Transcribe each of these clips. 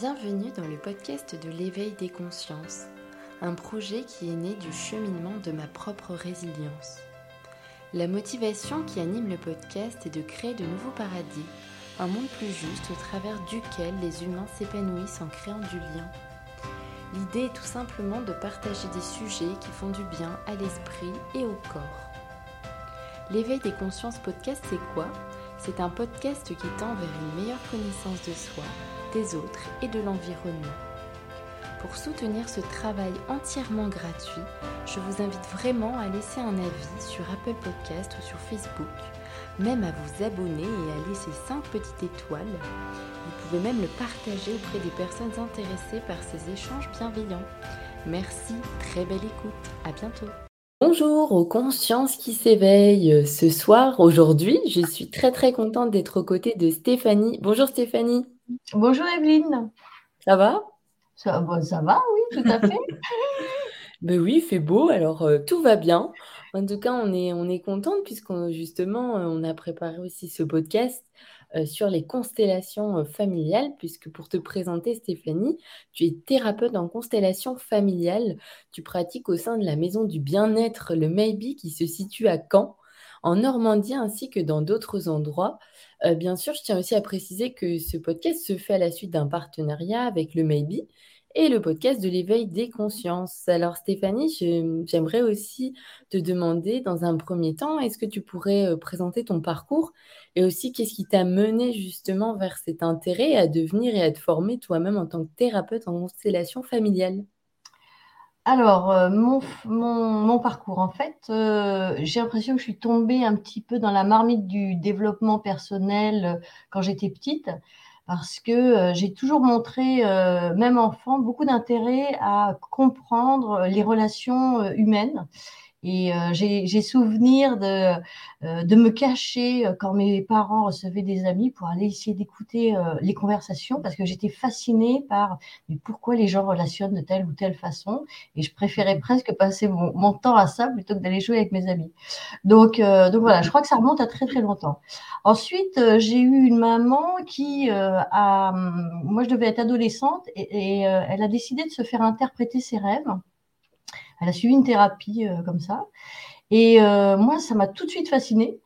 Bienvenue dans le podcast de l'éveil des consciences, un projet qui est né du cheminement de ma propre résilience. La motivation qui anime le podcast est de créer de nouveaux paradis, un monde plus juste au travers duquel les humains s'épanouissent en créant du lien. L'idée est tout simplement de partager des sujets qui font du bien à l'esprit et au corps. L'éveil des consciences podcast, c'est quoi? C'est un podcast qui tend vers une meilleure connaissance de soi des autres et de l'environnement. Pour soutenir ce travail entièrement gratuit, je vous invite vraiment à laisser un avis sur Apple Podcast ou sur Facebook, même à vous abonner et à laisser 5 petites étoiles. Vous pouvez même le partager auprès des personnes intéressées par ces échanges bienveillants. Merci, très belle écoute, à bientôt. Bonjour aux consciences qui s'éveillent. Ce soir, aujourd'hui, je suis très très contente d'être aux côtés de Stéphanie. Bonjour Stéphanie. Bonjour Evelyne. Ça va? Ça, ça va, oui, tout à fait. ben oui, il fait beau, alors euh, tout va bien. En tout cas, on est, on est contente puisqu'on justement, euh, on a préparé aussi ce podcast euh, sur les constellations familiales, puisque pour te présenter, Stéphanie, tu es thérapeute en constellation familiale. Tu pratiques au sein de la maison du bien-être, le Maybe, qui se situe à Caen en Normandie ainsi que dans d'autres endroits. Euh, bien sûr, je tiens aussi à préciser que ce podcast se fait à la suite d'un partenariat avec le Maybe et le podcast de l'éveil des consciences. Alors Stéphanie, j'aimerais aussi te demander dans un premier temps, est-ce que tu pourrais euh, présenter ton parcours et aussi qu'est-ce qui t'a mené justement vers cet intérêt à devenir et à te former toi-même en tant que thérapeute en constellation familiale? Alors, euh, mon, parcours, en fait, euh, j'ai l'impression que je suis tombée un petit peu dans la marmite du développement personnel euh, quand j'étais petite, parce que j'ai toujours montré, même enfant, beaucoup d'intérêt à comprendre les relations humaines et euh, j'ai souvenir de, euh, de me cacher euh, quand mes parents recevaient des amis pour aller essayer d'écouter les conversations parce que j'étais fascinée par mais pourquoi les gens relationnent de telle ou telle façon? Et je préférais presque passer mon, mon temps à ça plutôt que d'aller jouer avec mes amis. Donc, donc voilà, je crois que ça remonte à très très longtemps. Ensuite, j'ai eu une maman qui a... Moi, je devais être adolescente et, et elle a décidé de se faire interpréter ses rêves. Elle a suivi une thérapie euh, comme ça. Et euh, moi, ça m'a tout de suite fascinée.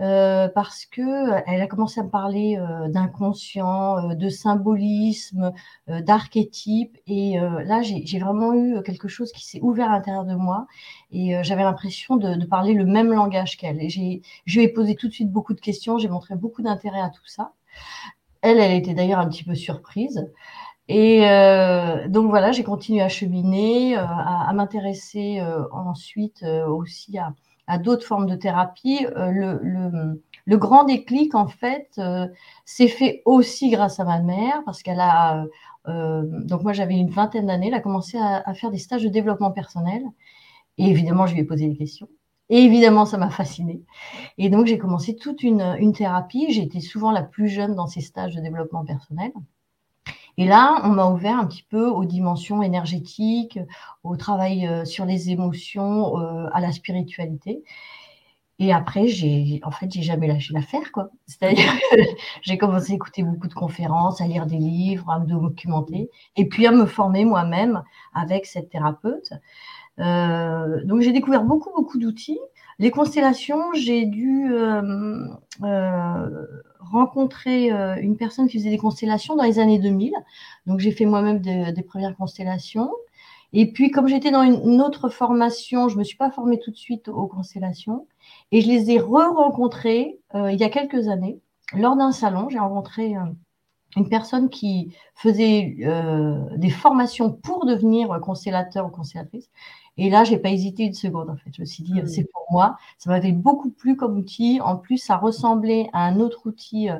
Euh, parce que elle a commencé à me parler d'inconscient, de symbolisme, d'archétype, et là j'ai vraiment eu quelque chose qui s'est ouvert à l'intérieur de moi, et j'avais l'impression de, de, parler le même langage qu'elle. Et je lui ai posé tout de suite beaucoup de questions, j'ai montré beaucoup d'intérêt à tout ça. Elle, elle était d'ailleurs un petit peu surprise. Et euh, donc voilà, j'ai continué à cheminer, euh, à, m'intéresser euh, ensuite aussi à, d'autres formes de thérapie. Le, grand déclic, en fait, s'est fait aussi grâce à ma mère, parce qu'elle a... donc moi, j'avais une vingtaine d'années, elle a commencé à, faire des stages de développement personnel. Et évidemment, je lui ai posé des questions. Et évidemment, ça m'a fascinée. Et donc, j'ai commencé toute une, une thérapie. J'ai été souvent la plus jeune dans ces stages de développement personnel. Et là, on m'a ouvert un petit peu aux dimensions énergétiques, au travail euh, sur les émotions, euh, à la spiritualité. Et après, j'ai, en fait, j'ai jamais lâché l'affaire, quoi. C'est-à-dire que j'ai commencé à écouter beaucoup de conférences, à lire des livres, à me documenter, et puis à me former moi-même avec cette thérapeute. Euh, donc, j'ai découvert beaucoup, beaucoup d'outils. Les constellations, j'ai dû euh, euh, rencontrer euh, une personne qui faisait des constellations dans les années 2000. Donc, j'ai fait moi-même des premières constellations. Et puis, comme j'étais dans une, autre formation, je ne me suis pas formée tout de suite aux constellations. Et je les ai re-rencontrées il y a quelques années. Lors d'un salon, j'ai rencontré une personne qui faisait des formations pour devenir constellateur ou constellatrice. Et là, j'ai pas hésité une seconde, en fait. Je me suis dit, c'est pour moi. Ça m'avait beaucoup plu comme outil. En plus, ça ressemblait à un autre outil euh,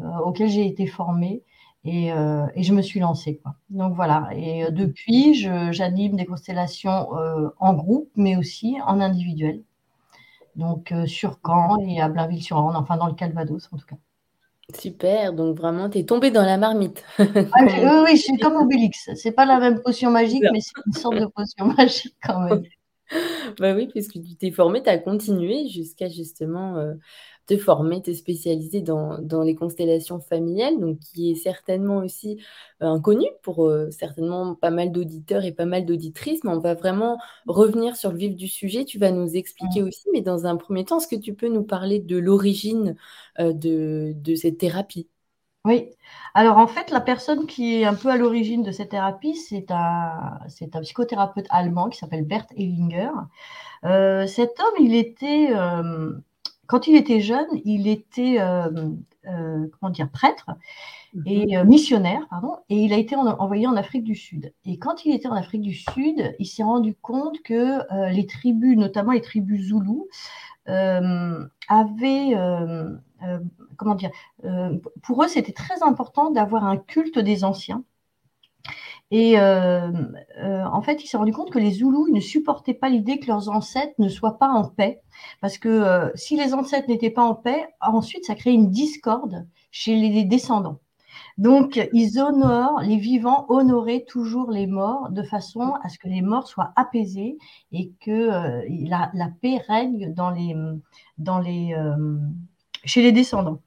euh, auquel j'ai été formée. Et, euh, et, je me suis lancée. Quoi. Donc voilà. Et depuis, j'anime des constellations en groupe, mais aussi en individuel. Donc sur Caen et à Blainville-sur-Orne, enfin dans le Calvados en tout cas. Super, donc vraiment, tu es tombé dans la marmite. Ah, oui, oui, je suis comme Obélix. C'est pas la même potion magique, mais c'est une sorte de potion magique quand même. bah oui, puisque tu t'es formé, tu as continué jusqu'à justement euh, te former, te spécialiser dans, dans les constellations familiales, donc qui est certainement aussi euh, inconnu pour euh, certainement pas mal d'auditeurs et pas mal d'auditrices, mais on va vraiment revenir sur le vif du sujet. Tu vas nous expliquer aussi, mais dans un premier temps, est-ce que tu peux nous parler de l'origine de, de cette thérapie? Oui. Alors en fait, la personne qui est un peu à l'origine de cette thérapie, c'est un, un psychothérapeute allemand qui s'appelle Bert Hellinger. Euh, cet homme, il était, euh, quand il était jeune, il était, euh, comment dire, prêtre et mhm. missionnaire, pardon, et il a été envoyé en Afrique du Sud. Et quand il était en Afrique du Sud, il s'est rendu compte que les tribus, notamment les tribus zoulous, avaient euh, comment dire, euh, pour eux, c'était très important d'avoir un culte des anciens. Et euh, en fait, il s'est rendu compte que les Zoulous ne supportaient pas l'idée que leurs ancêtres ne soient pas en paix. Parce que si les ancêtres n'étaient pas en paix, ensuite, ça crée une discorde chez les descendants. Donc, ils honorent, les vivants honoraient toujours les morts de façon à ce que les morts soient apaisés et que la, paix règne chez les descendants.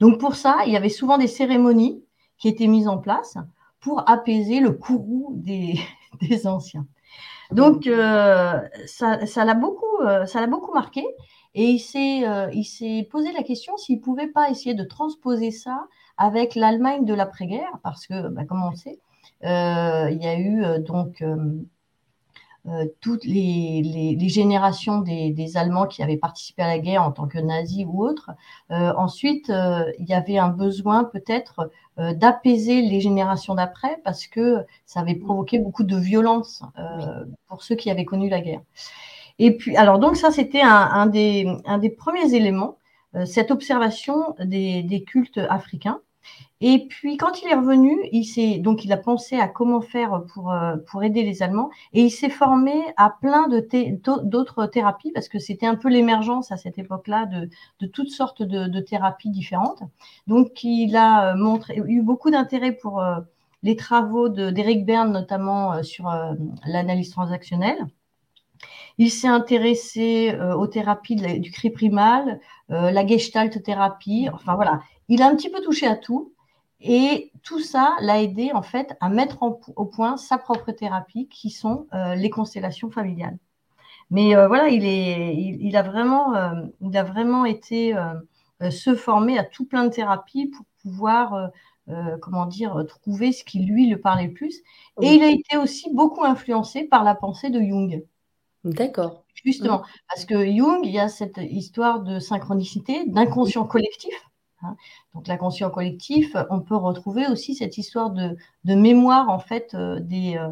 Donc pour ça, il y avait souvent des cérémonies qui étaient mises en place pour apaiser le courroux des, anciens. Donc euh, ça l'a beaucoup, euh, ça beaucoup marqué et il s'est, euh, il s'est posé la question s'il ne pouvait pas essayer de transposer ça avec l'Allemagne de l'après-guerre, parce que, bah, comme on sait, il y a eu donc euh, toutes les, générations des, Allemands qui avaient participé à la guerre en tant que nazis ou autres. Euh, ensuite, euh, il y avait un besoin peut-être d'apaiser les générations d'après parce que ça avait provoqué beaucoup de violence pour ceux qui avaient connu la guerre. Et puis, alors donc ça, c'était un, des, premiers éléments, cette observation des cultes africains. Et puis, quand il est revenu, il donc il a pensé à comment faire pour, euh, pour aider les Allemands et il s'est formé à plein de d'autres thérapies parce que c'était un peu l'émergence à cette époque-là de, de, toutes sortes de, de, thérapies différentes. Donc, il a euh, montré, eu beaucoup d'intérêt pour euh, les travaux d'Eric Berne, notamment sur l'analyse transactionnelle. Il s'est intéressé aux thérapies du cri primal, la gestalt thérapie. Enfin voilà, il a un petit peu touché à tout. Et tout ça l'a aidé en fait à mettre au point sa propre thérapie, qui sont euh, les constellations familiales. Mais euh, voilà, il, est, il, a vraiment, euh, il a vraiment été se former à tout plein de thérapies pour pouvoir, comment dire, trouver ce qui lui le parlait le plus. Et il a été aussi beaucoup influencé par la pensée de Jung. D'accord. Justement, parce que Jung, il y a cette histoire de synchronicité, d'inconscient collectif. Hein. Donc l'inconscient collectif, on peut retrouver aussi cette histoire de, mémoire en fait euh, des, euh,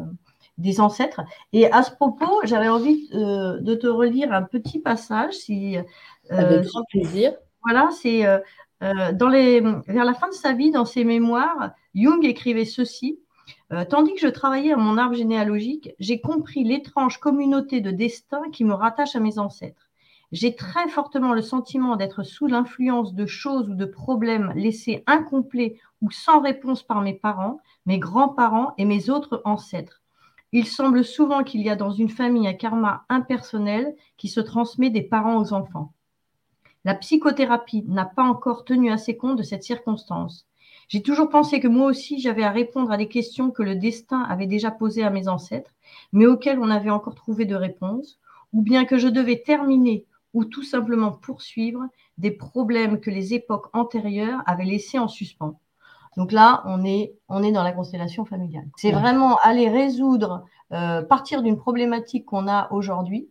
des, ancêtres. Et à ce propos, j'avais envie euh, de te relire un petit passage. Si, Avec grand plaisir. Voilà, c'est dans les, vers la fin de sa vie, dans ses mémoires, Jung écrivait ceci. tandis que je travaillais à mon arbre généalogique, j'ai compris l'étrange communauté de destin qui me rattache à mes ancêtres. J'ai très fortement le sentiment d'être sous l'influence de choses ou de problèmes laissés incomplets ou sans réponse par mes parents, mes grands-parents et mes autres ancêtres. Il semble souvent qu'il y a dans une famille un karma impersonnel qui se transmet des parents aux enfants. La psychothérapie n'a pas encore tenu assez compte de cette circonstance. J'ai toujours pensé que moi aussi j'avais à répondre à des questions que le destin avait déjà posées à mes ancêtres, mais auxquelles on avait encore trouvé de réponse, ou bien que je devais terminer ou tout simplement poursuivre des problèmes que les époques antérieures avaient laissés en suspens. Donc là, on est, on est dans la constellation familiale. C'est vraiment aller résoudre, euh, partir d'une problématique qu'on a aujourd'hui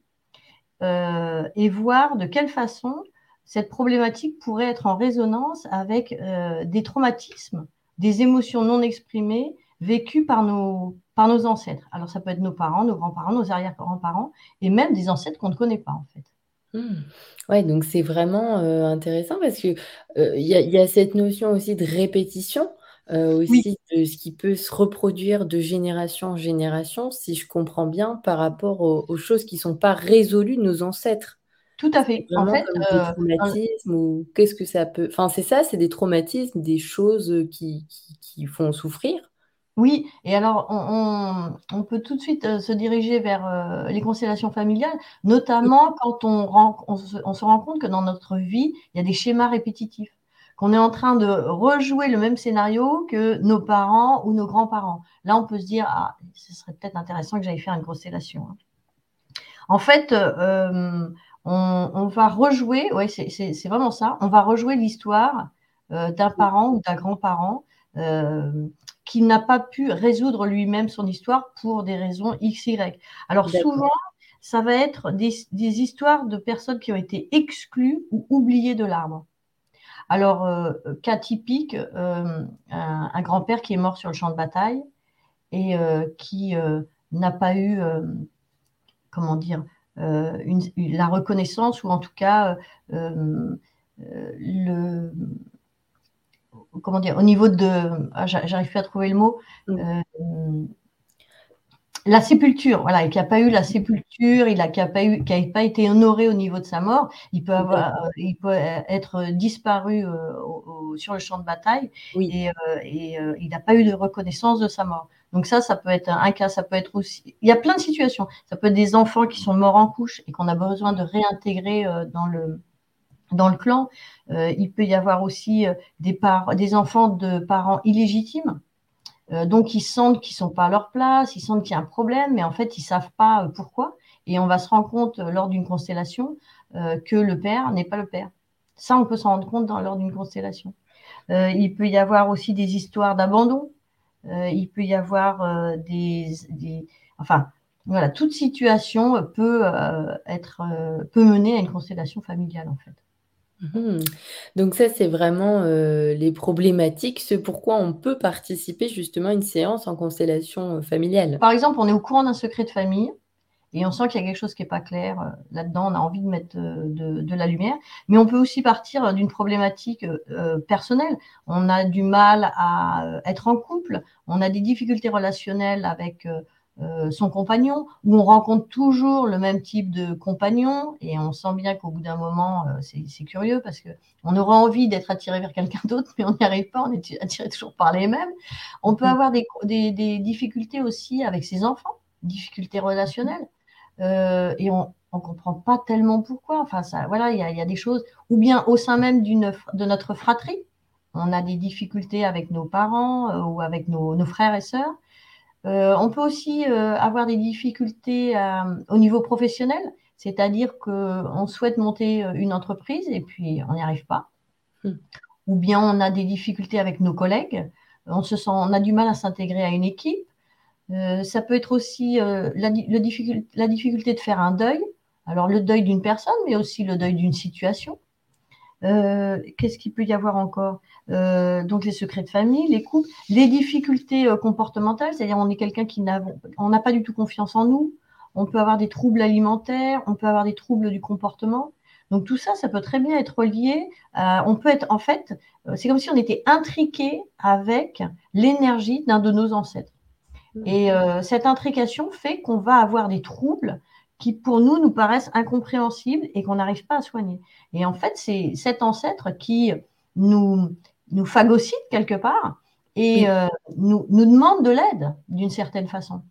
euh, et voir de quelle façon cette problématique pourrait être en résonance avec euh, des traumatismes, des émotions non exprimées vécues par nos, par nos ancêtres. Alors ça peut être nos parents, nos grands-parents, nos arrière-grands-parents et même des ancêtres qu'on ne connaît pas en fait. Mmh. Ouais, donc c'est vraiment, intéressant parce que, il y a cette notion aussi de répétition, aussi de ce qui peut se reproduire de génération en génération, si je comprends bien, par rapport aux choses qui ne sont pas résolues de nos ancêtres. Tout à fait. En fait, des traumatismes ou qu'est-ce que ça peut enfin, c'est ça, c'est des traumatismes, des choses, qui qui qui font souffrir? Oui, et alors on, peut tout de suite euh, se diriger vers euh, les constellations familiales, notamment quand on, se, rend compte que dans notre vie, il y a des schémas répétitifs, qu'on est en train de rejouer le même scénario que nos parents ou nos grands-parents. Là, on peut se dire, ah, ce serait peut-être intéressant que j'aille faire une constellation. Hein. En fait, euh, on, va rejouer, ouais, c'est vraiment ça, on va rejouer l'histoire d'un parent ou d'un grand-parent qui n'a pas pu résoudre lui-même son histoire pour des raisons X, Y. Alors souvent, ça va être des, histoires de personnes qui ont été exclues ou oubliées de l'arbre. Alors, euh, cas typique, euh, un, grand-père qui est mort sur le champ de bataille et euh, qui n'a pas eu, comment dire, la reconnaissance ou en tout cas le, comment dire, au niveau de, ah, j'arrive plus à trouver le mot, mm. euh, la sépulture, voilà, et qui n'a pas eu la sépulture, il n'a pas, eu, qui pas été honoré au niveau de sa mort, il peut, avoir, euh, il peut être disparu euh, sur le champ de bataille et, il n'a pas eu de reconnaissance de sa mort. Donc ça, ça peut être un cas, ça peut être aussi... Il y a plein de situations. Ça peut être des enfants qui sont morts en couche et qu'on a besoin de réintégrer dans le, dans le clan. Euh, il peut y avoir aussi euh, des, des enfants de parents illégitimes. Euh, donc, ils sentent qu'ils ne sont pas à leur place, ils sentent qu'il y a un problème, mais en fait, ils ne savent pas pourquoi. Et on va se rendre compte lors d'une constellation que le père n'est pas le père. Ça, on peut s'en rendre compte dans, lors d'une constellation. il peut y avoir aussi des histoires d'abandon. il peut y avoir des, des, Enfin, voilà, toute situation peut, être, peut mener à une constellation familiale, en fait. Mmh Donc ça, c'est vraiment, euh, les problématiques, ce pourquoi on peut participer justement à une séance en constellation, euh, familiale. Par exemple, on est au courant d'un secret de famille et on sent qu'il y a quelque chose qui n'est pas clair, euh, là-dedans, on a envie de mettre, de la lumière. Mais on peut aussi partir, d'une problématique, personnelle. On a du mal à, être en couple, on a des difficultés relationnelles avec, euh, son compagnon, où on rencontre toujours le même type de compagnon, et on sent bien qu'au bout d'un moment, euh, c'est curieux parce que on aurait envie d'être attiré vers quelqu'un d'autre, mais on n'y arrive pas, on est attiré toujours par les mêmes. On peut mm. avoir des, des, difficultés aussi avec ses enfants, difficultés relationnelles, euh, et on ne comprend pas tellement pourquoi. Enfin, ça, voilà, il y, a des choses, ou bien au sein même de notre fratrie, on a des difficultés avec nos parents ou avec nos, nos frères et sœurs. Euh, on peut aussi euh, avoir des difficultés euh, au niveau professionnel, c'est-à-dire qu'on souhaite monter une entreprise et puis on n'y arrive pas. Hmm. Ou bien on a des difficultés avec nos collègues, on, se sent, on a du mal à s'intégrer à une équipe. ça peut être aussi la, difficulté, de faire un deuil, alors le deuil d'une personne, mais aussi le deuil d'une situation. Qu'est-ce qu'il peut y avoir encore? Euh, donc les secrets de famille, les couples, les difficultés euh, comportementales, c'est-à-dire on est quelqu'un qui n'a on n'a pas du tout confiance en nous, on peut avoir des troubles alimentaires, on peut avoir des troubles du comportement. Donc tout ça, ça peut très bien être lié. on peut être en fait, euh, c'est comme si on était intriqué avec l'énergie d'un de nos ancêtres. Mmh. Et cette intrication fait qu'on va avoir des troubles qui pour nous nous paraissent incompréhensibles et qu'on n'arrive pas à soigner. Et en fait, c'est cet ancêtre qui nous, nous phagocyte quelque part et euh, nous, nous demande de l'aide d'une certaine façon.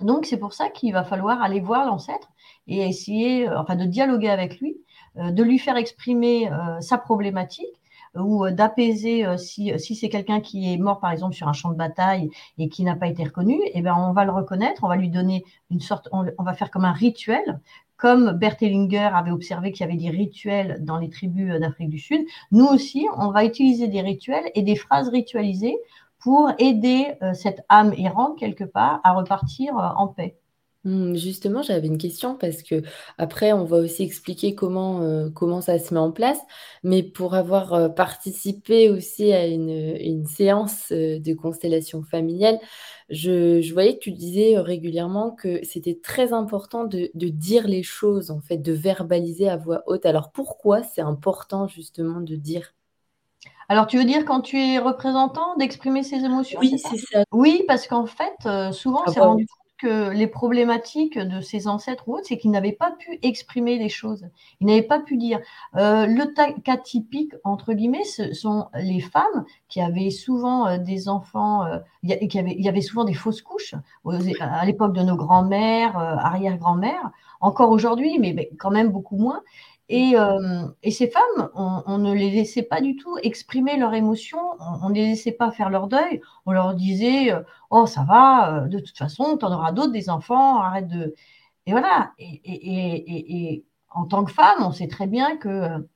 Donc c'est pour ça qu'il va falloir aller voir l'ancêtre et essayer, euh, enfin de dialoguer avec lui, euh, de lui faire exprimer sa problématique ou d'apaiser si, si c'est quelqu'un qui est mort par exemple sur un champ de bataille et qui n'a pas été reconnu, eh ben on va le reconnaître, on va lui donner une sorte, on, va faire comme un rituel comme Bert Hellinger avait observé qu'il y avait des rituels dans les tribus d'Afrique du Sud, nous aussi, on va utiliser des rituels et des phrases ritualisées pour aider euh, cette âme errante quelque part à repartir euh, en paix. Mmh, justement, j'avais une question parce que après, on va aussi expliquer comment, euh, comment ça se met en place. Mais pour avoir participé aussi à une, une séance de constellation familiale, je, voyais que tu disais régulièrement que c'était très important de, dire les choses, en fait, de verbaliser à voix haute. Alors pourquoi c'est important justement de dire? Alors, tu veux dire quand tu es représentant, d'exprimer ses émotions Oui, c'est ça? Oui, parce qu'en fait, souvent, c'est rendu les problématiques de ses ancêtres ou autres, c'est qu'ils n'avaient pas pu exprimer les choses. Ils n'avaient pas pu dire. Euh, le cas typique, entre guillemets, ce sont les femmes qui avaient souvent euh, des enfants, euh, il y avait souvent des fausses couches à l'époque de nos grands-mères, arrière-grand-mères, encore aujourd'hui, mais quand même beaucoup moins. Euh, et, ces femmes, on, ne les laissait pas du tout exprimer leurs émotions, on, ne les laissait pas faire leur deuil. On leur disait euh, Oh, ça va, euh, de toute façon, tu en auras d'autres, des enfants, arrête de. Et voilà. Et, en tant que femme, on sait très bien que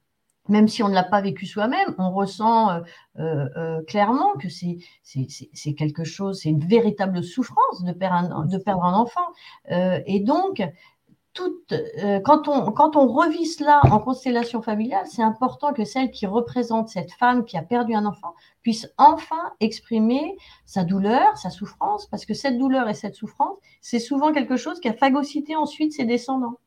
même si on ne l'a pas vécu soi-même, on ressent clairement que c'est quelque chose, c'est une véritable souffrance de perdre un, de perdre un enfant. et donc, euh, quand, on, quand on revit cela en constellation familiale, c'est important que celle qui représente cette femme qui a perdu un enfant puisse enfin exprimer sa douleur, sa souffrance, parce que cette douleur et cette souffrance, c'est souvent quelque chose qui a phagocyté ensuite ses descendants.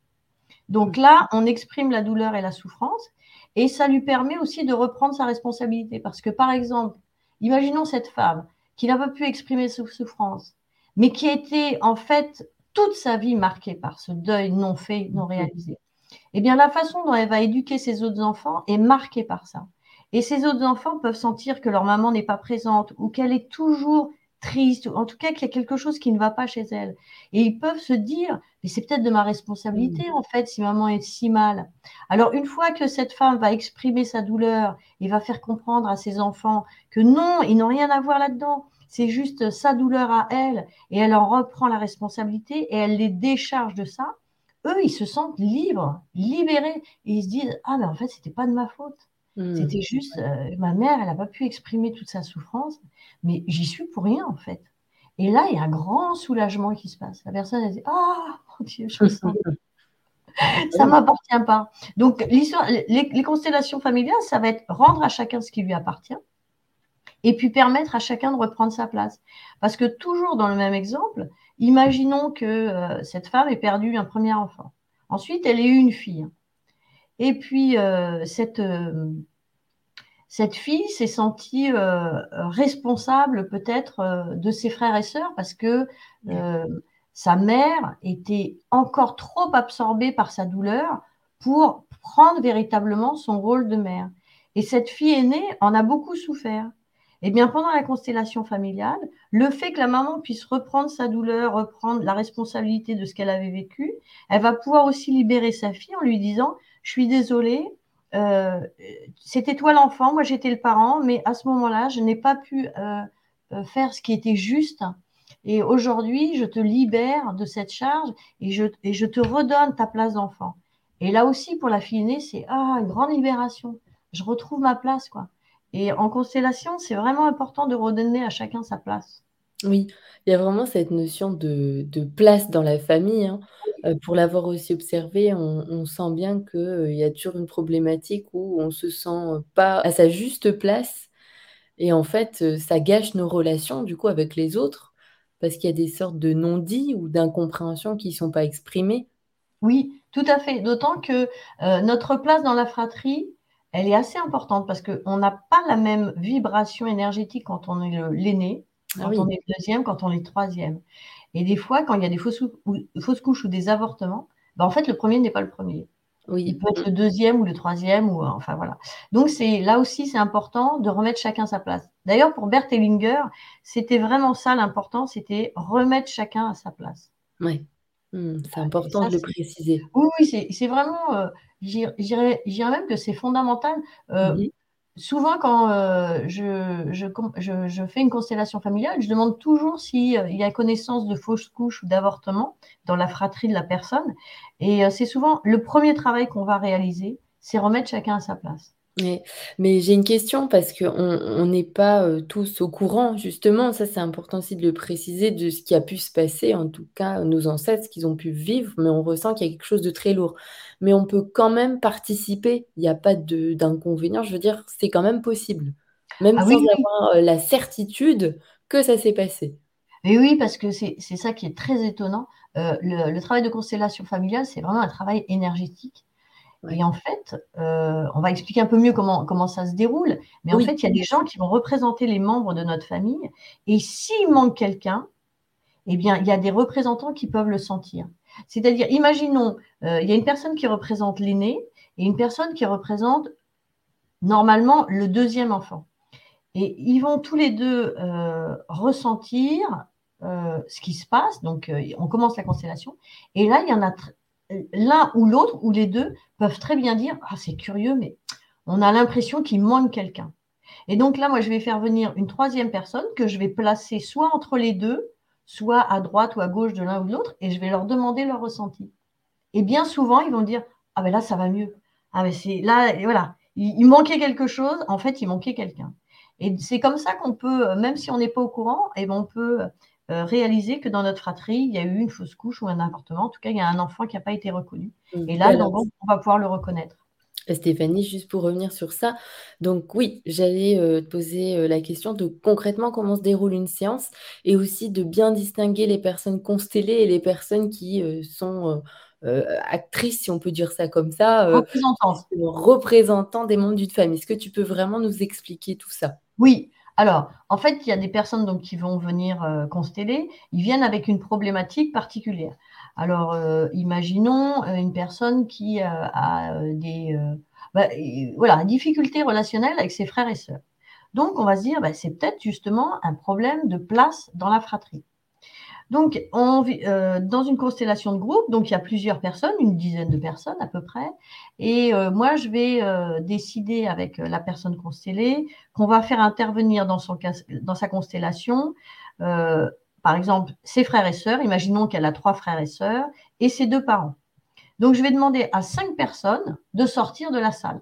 Donc là, on exprime la douleur et la souffrance, et ça lui permet aussi de reprendre sa responsabilité. Parce que, par exemple, imaginons cette femme qui n'a pas pu exprimer sa souffrance, mais qui a été en fait toute sa vie marquée par ce deuil non fait, non mhm. réalisé, eh bien, la façon dont elle va éduquer ses autres enfants est marquée par ça. Et ces autres enfants peuvent sentir que leur maman n'est pas présente ou qu'elle est toujours triste, ou en tout cas qu'il y a quelque chose qui ne va pas chez elle. Et ils peuvent se dire, mais c'est peut-être de ma responsabilité mhm. en fait si maman est si mal. Alors une fois que cette femme va exprimer sa douleur et va faire comprendre à ses enfants que non, ils n'ont rien à voir là-dedans, c'est juste sa douleur à elle et elle en reprend la responsabilité et elle les décharge de ça. Eux, ils se sentent libres, libérés et ils se disent Ah, mais en fait, c'était pas de ma faute. Hmm. C'était juste euh, ma mère, elle n'a pas pu exprimer toute sa souffrance, mais j'y suis pour rien en fait. Et là, il y a un grand soulagement qui se passe. La personne, elle dit Ah, mon Dieu, je sens. ça ne m'appartient pas. Donc, l'histoire, les, constellations familiales, ça va être rendre à chacun ce qui lui appartient et puis permettre à chacun de reprendre sa place. Parce que toujours dans le même exemple, imaginons que euh, cette femme ait perdu un premier enfant. Ensuite, elle ait eu une fille. Et puis, euh, cette, euh, cette fille s'est sentie responsable peut-être de ses frères et sœurs parce que sa mère était encore trop absorbée par sa douleur pour prendre véritablement son rôle de mère. Et cette fille aînée en a beaucoup souffert. Eh bien, pendant la constellation familiale, le fait que la maman puisse reprendre sa douleur, reprendre la responsabilité de ce qu'elle avait vécu, elle va pouvoir aussi libérer sa fille en lui disant Je suis désolée, euh, c'était toi l'enfant, moi j'étais le parent, mais à ce moment-là, je n'ai pas pu euh, euh, faire ce qui était juste. Et aujourd'hui, je te libère de cette charge et je, et je te redonne ta place d'enfant. Et là aussi, pour la fille aînée, c'est ah, une grande libération. Je retrouve ma place, quoi. Et en constellation, c'est vraiment important de redonner à chacun sa place. Oui, il y a vraiment cette notion de, place dans la famille. Hein. Euh, pour l'avoir aussi observé, on, sent bien qu'il euh, y a toujours une problématique où on se sent pas à sa juste place. Et en fait, euh, ça gâche nos relations du coup avec les autres parce qu'il y a des sortes de non-dits ou d'incompréhensions qui ne sont pas exprimées. Oui, tout à fait. D'autant que notre place dans la fratrie, elle est assez importante parce qu'on n'a pas la même vibration énergétique quand on est l'aîné, ah quand on est le deuxième, quand on est le troisième. Et des fois, quand il y a des fausses, couches ou des avortements, ben en fait, le premier n'est pas le premier. Oui. Il peut être le deuxième ou le troisième, ou enfin voilà. Donc c'est là aussi, c'est important de remettre chacun sa place. D'ailleurs, pour Bert Hellinger, c'était vraiment ça l'important, c'était remettre chacun à sa place. Oui, hmm, c'est important de le préciser. Oui, c'est vraiment. Euh, J'irais même que c'est fondamental. Euh, souvent, quand euh, je, je, fais une constellation familiale, je demande toujours s'il euh, y a connaissance de fausses couches ou d'avortement dans la fratrie de la personne. Et c'est souvent le premier travail qu'on va réaliser, c'est remettre chacun à sa place. Mais, j'ai une question parce qu'on n'est pas tous au courant, justement, ça c'est important aussi de le préciser, de ce qui a pu se passer, en tout cas nos ancêtres, ce qu'ils ont pu vivre, mais on ressent qu'il y a quelque chose de très lourd. Mais on peut quand même participer, il n'y a pas d'inconvénient, je veux dire, c'est quand même possible, même ah sans avoir la certitude que ça s'est passé. Mais oui, parce que c'est ça qui est très étonnant. le travail de constellation familiale, c'est vraiment un travail énergétique. Et en fait, euh, on va expliquer un peu mieux comment, comment ça se déroule. Mais en fait, il y a des gens qui vont représenter les membres de notre famille. Et s'il manque quelqu'un, eh bien, il y a des représentants qui peuvent le sentir. C'est-à-dire, imaginons, euh, il y a une personne qui représente l'aîné et une personne qui représente normalement le deuxième enfant. Et ils vont tous les deux euh, ressentir euh, ce qui se passe. Donc, on commence la constellation. Et là, il y en a l'un ou l'autre, ou les deux, peuvent très bien dire Ah, c'est curieux, mais on a l'impression qu'il manque quelqu'un. Et donc là, moi, je vais faire venir une troisième personne que je vais placer soit entre les deux, soit à droite ou à gauche de l'un ou de l'autre, et je vais leur demander leur ressenti. Et bien souvent, ils vont dire Ah ben là, ça va mieux. Ah ben c'est là, voilà, il, manquait quelque chose, en fait, il manquait quelqu'un. Et c'est comme ça qu'on peut, même si on n'est pas au courant, et eh ben, on peut euh, réaliser que dans notre fratrie, il y a eu une fausse couche ou un avortement. En tout cas, il y a un enfant qui n'a pas été reconnu. Et là, on va pouvoir le reconnaître. Stéphanie, juste pour revenir sur ça, donc oui, j'allais euh, te poser euh, la question de concrètement comment se déroule une séance et aussi de bien distinguer les personnes constellées et les personnes qui euh, sont actrices, si on peut dire ça comme ça, représentants des membres d'une famille. Est-ce que tu peux vraiment nous expliquer tout ça? Oui, alors, en fait, il y a des personnes qui vont venir consteller, ils viennent avec une problématique particulière. Alors, euh, imaginons euh, une personne qui euh, a des bah, voilà, difficultés relationnelles avec ses frères et sœurs. Donc, on va se dire, bah, c'est peut-être justement un problème de place dans la fratrie. Donc, on, dans une constellation de groupe, donc il y a plusieurs personnes, une dizaine de personnes à peu près, et moi je vais décider avec la personne constellée qu'on va faire intervenir dans, dans sa constellation par exemple, ses frères et sœurs, imaginons qu'elle a trois frères et sœurs, et ses deux parents. Donc, je vais demander à cinq personnes de sortir de la salle.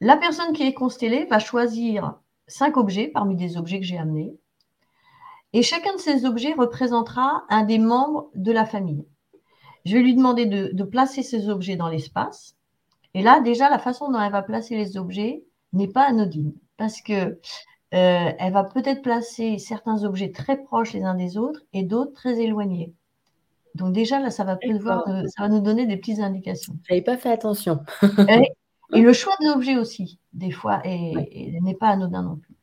La personne qui est constellée va choisir cinq objets parmi des objets que j'ai amenés. Et chacun de ces objets représentera un des membres de la famille. Je vais lui demander de, de placer ces objets dans l'espace. Et là, déjà, la façon dont elle va placer les objets n'est pas anodine. Parce que euh, elle va peut-être placer certains objets très proches les uns des autres et d'autres très éloignés. Donc déjà, là, ça va, euh, ça va nous donner des petites indications. Je n'avais pas fait attention. et, le choix de l'objet aussi, des fois, n'est pas anodin non plus.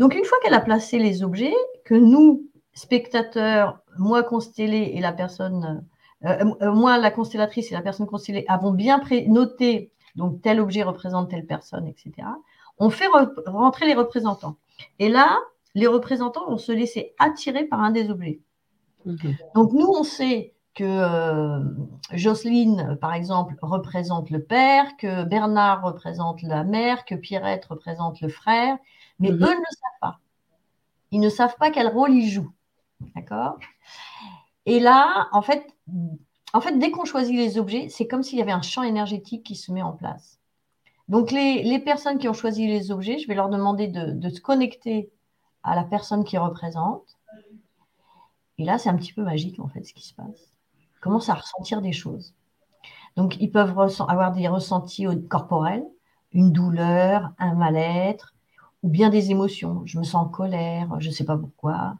Donc une fois qu'elle a placé les objets, que nous, spectateurs, moi constellé et la personne, euh, moi la constellatrice et la personne constellée, avons bien noté, donc tel objet représente telle personne, etc on fait rentrer les représentants. Et là, les représentants vont se laisser attirer par un des objets. Donc nous, on sait que euh, Jocelyne, par exemple, représente le père, que Bernard représente la mère, que Pierrette représente le frère, mais mhm. eux ne le savent pas. Ils ne savent pas quel rôle ils jouent. D'accord? Et là, en fait, en fait, dès qu'on choisit les objets, c'est comme s'il y avait un champ énergétique qui se met en place. Donc, les, personnes qui ont choisi les objets, je vais leur demander de, se connecter à la personne qui représente. Et là, c'est un petit peu magique, en fait, ce qui se passe. Ils commencent à ressentir des choses. Donc, ils peuvent avoir des ressentis corporels, une douleur, un mal-être, ou bien des émotions. Je me sens en colère, je ne sais pas pourquoi,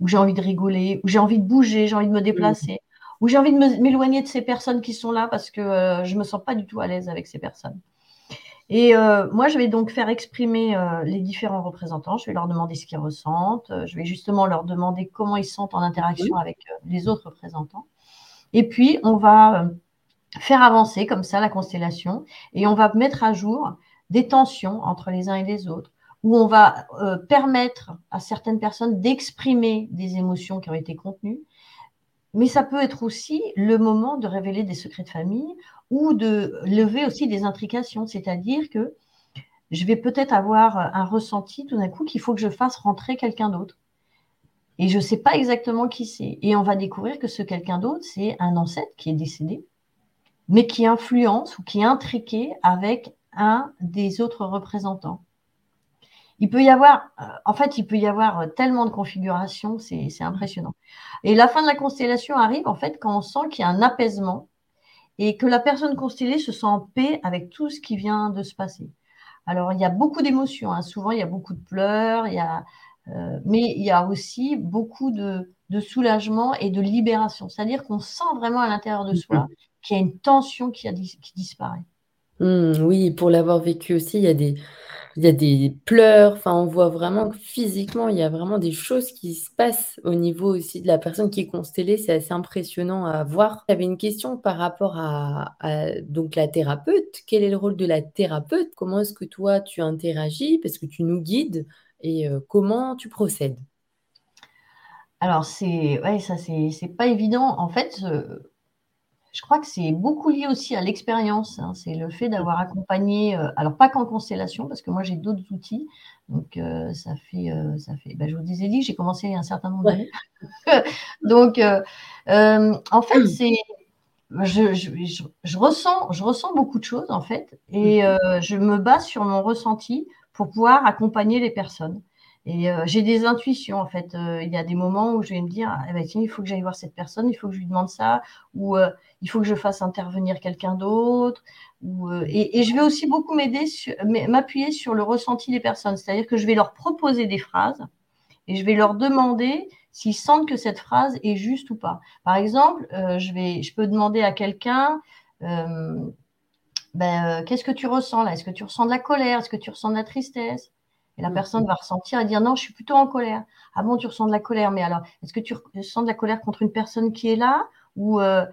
ou j'ai envie de rigoler, ou j'ai envie de bouger, j'ai envie de me déplacer, ou j'ai envie de m'éloigner de ces personnes qui sont là parce que euh, je ne me sens pas du tout à l'aise avec ces personnes. Et euh, moi, je vais donc faire exprimer euh, les différents représentants. Je vais leur demander ce qu'ils ressentent. Je vais justement leur demander comment ils sentent en interaction avec les autres représentants. Et puis, on va faire avancer comme ça la constellation et on va mettre à jour des tensions entre les uns et les autres, où on va permettre à certaines personnes d'exprimer des émotions qui ont été contenues. Mais ça peut être aussi le moment de révéler des secrets de famille ou de lever aussi des intrications, c'est-à-dire que je vais peut-être avoir un ressenti tout d'un coup qu'il faut que je fasse rentrer quelqu'un d'autre. Et je ne sais pas exactement qui c'est. Et on va découvrir que ce quelqu'un d'autre, c'est un ancêtre qui est décédé, mais qui influence ou qui est intriqué avec un des autres représentants. Il peut y avoir, euh, en fait, il peut y avoir tellement de configurations, c'est impressionnant. Et la fin de la constellation arrive, en fait, quand on sent qu'il y a un apaisement et que la personne constellée se sent en paix avec tout ce qui vient de se passer. Alors, il y a beaucoup d'émotions. Hein. Souvent, il y a beaucoup de pleurs, il y a, euh, mais il y a aussi beaucoup de, soulagement et de libération. C'est-à-dire qu'on sent vraiment à l'intérieur de soi qu'il y a une tension qui disparaît. Mmh, oui, pour l'avoir vécu aussi, il y a des, il y a des pleurs, enfin, on voit vraiment que physiquement, il y a vraiment des choses qui se passent au niveau aussi de la personne qui est constellée. C'est assez impressionnant à voir. J'avais une question par rapport à, donc la thérapeute. Quel est le rôle de la thérapeute? Comment est-ce que toi tu interagis? Parce que tu nous guides et heu, comment tu procèdes? Alors c'est ouais, ça c'est pas évident. En fait, heu, je crois que c'est beaucoup lié aussi à l'expérience, hein. C'est le fait d'avoir accompagné, heu, alors pas qu'en constellation, parce que moi j'ai d'autres outils. Donc heu, ça fait, heu, ça fait bah, je vous disais dit, j'ai commencé il y a un certain nombre d'années. Donc en fait, c'est je je je je ressens je ressens beaucoup de choses en fait et heu, je me base sur mon ressenti pour pouvoir accompagner les personnes et heu, j'ai des intuitions en fait, heu, il y a des moments où je vais me dire: «Ah bah il faut que j'aille voir cette personne, il faut que je lui demande ça» ou heu, «Il faut que je fasse intervenir quelqu'un d'autre» et je vais aussi beaucoup m'aider m'appuyer sur le ressenti des personnes. C'est-à-dire que je vais leur proposer des phrases et je vais leur demander s'ils sentent que cette phrase est juste ou pas. Par exemple, je peux demander à quelqu'un, ben, «Qu'est-ce que tu ressens là? Est-ce que tu ressens de la colère? Est-ce que tu ressens de la tristesse?» Et la Mmh mh. personne va ressentir et dire: «Non, je suis plutôt en colère». «Ah bon, tu ressens de la colère, mais alors est-ce que tu ressens de la colère contre une personne qui est là?» ou heu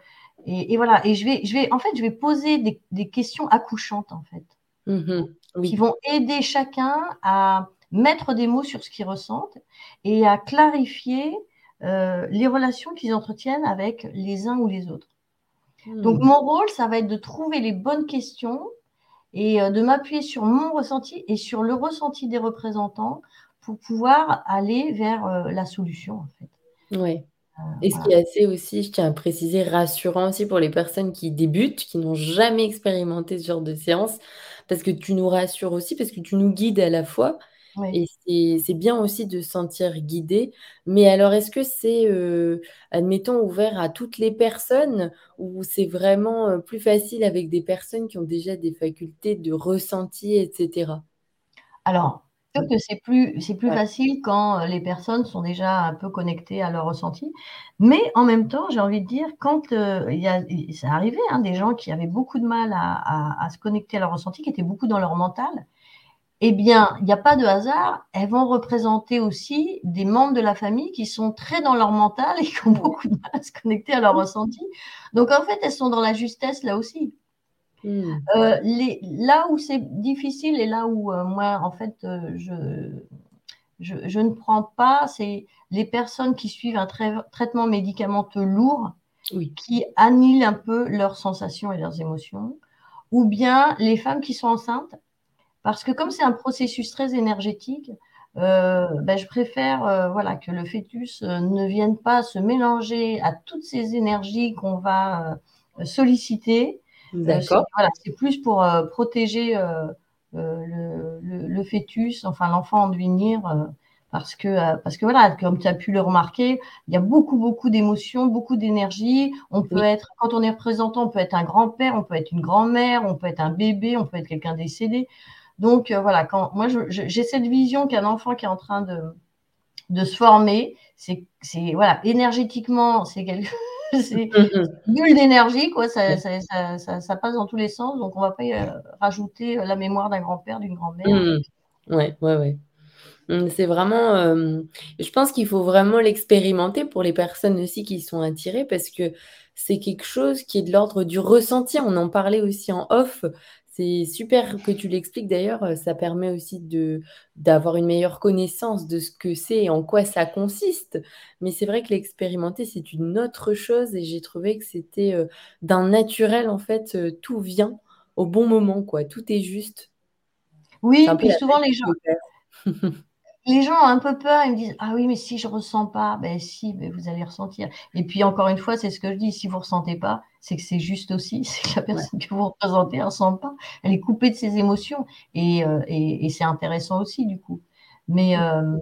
et et voilà et je vais je vais en fait, je vais poser des des questions accouchantes, en fait, Mmh mh. qui vont aider chacun à mettre des mots sur ce qu'ils ressentent et à clarifier, heu, les relations qu'ils entretiennent avec les uns ou les autres. Donc Mmh. mon rôle, ça va être de trouver les bonnes questions et heu, de m'appuyer sur mon ressenti et sur le ressenti des représentants pour pouvoir aller vers, heu, la solution, en fait. Ouais. Heu, et ce qui est assez aussi, je tiens à préciser, rassurant aussi pour les personnes qui débutent, qui n'ont jamais expérimenté ce genre de séance, parce que tu nous rassures aussi, parce que tu nous guides à la fois Oui. et c'est bien aussi de se sentir guidé. Mais alors est-ce que c'est, admettons ouvert à toutes les personnes ou c'est vraiment, plus facile avec des personnes qui ont déjà des facultés de ressenti et cetera? Alors, que c'est plus c'est plus Ouais. facile quand, les personnes sont déjà un peu connectées à leur ressenti. Mais en même temps, j'ai envie de dire quand, il y a c'est arrivé, hein, des gens qui avaient beaucoup de mal à à à se connecter à leur ressenti, qui étaient beaucoup dans leur mental et bien, il y a pas de hasard, elles vont représenter aussi des membres de la famille qui sont très dans leur mental et qui ont beaucoup de mal à se connecter à leur ressenti. Donc en fait, elles sont dans la justesse là aussi. Heu, les là où c'est difficile et là où, heu, moi en fait, heu, je je je ne prends pas, c'est les personnes qui suivent un trai traitement médicamenteux lourd, Oui. qui annihilent un peu leurs sensations et leurs émotions ou bien les femmes qui sont enceintes. Parce que comme c'est un processus très énergétique, heu, bah, je préfère, heu, voilà, que le fœtus, heu, ne vienne pas se mélanger à toutes ces énergies qu'on va, solliciter. D'accord. voilà, c'est plus pour, protéger, le le le fœtus, enfin l'enfant en devenir, parce que, parce que voilà, comme tu as pu le remarquer, il y a beaucoup, beaucoup d'émotions, beaucoup d'énergie. On peut Oui. être quand on est représentant, on peut être un grand-père, on peut être une grand-mère, on peut être un bébé, on peut être quelqu'un décédé. Donc heu, voilà, quand moi je je j'ai cette vision qu'un enfant qui est en train de de se former, c'est voilà, énergétiquement, c'est quelque c'est mh. une bulle d'énergie quoi, ça Ouais. ça ça ça ça passe dans tous les sens, donc on va pas y, heu, rajouter, heu, la mémoire d'un grand-père, d'une grand-mère. Mmh mh. Ouais, ouais, ouais. C'est vraiment, je pense qu'il faut vraiment l'expérimenter pour les personnes aussi qui sont attirées parce que c'est quelque chose qui est de l'ordre du ressenti. On en parlait aussi en off. C'est super que tu l'expliques. D'ailleurs, heu, ça permet aussi de d'avoir une meilleure connaissance de ce que c'est et en quoi ça consiste. Mais c'est vrai que l'expérimenter, c'est une autre chose et j'ai trouvé que c'était, heu, d'un naturel en fait, heu, tout vient au bon moment quoi, tout est juste. Oui, peu puis souvent les gens les gens ont un peu peur, ils me disent: «Ah oui, mais si je ressens pas», beh si, beh vous allez ressentir. Et puis encore une fois, c'est ce que je dis, si vous ressentez pas, c'est que c'est juste aussi, c'est que la Ouais. personne que vous représentez, elle ressent pas. Elle est coupée de ses émotions et heu et et c'est intéressant aussi du coup. Mais hem,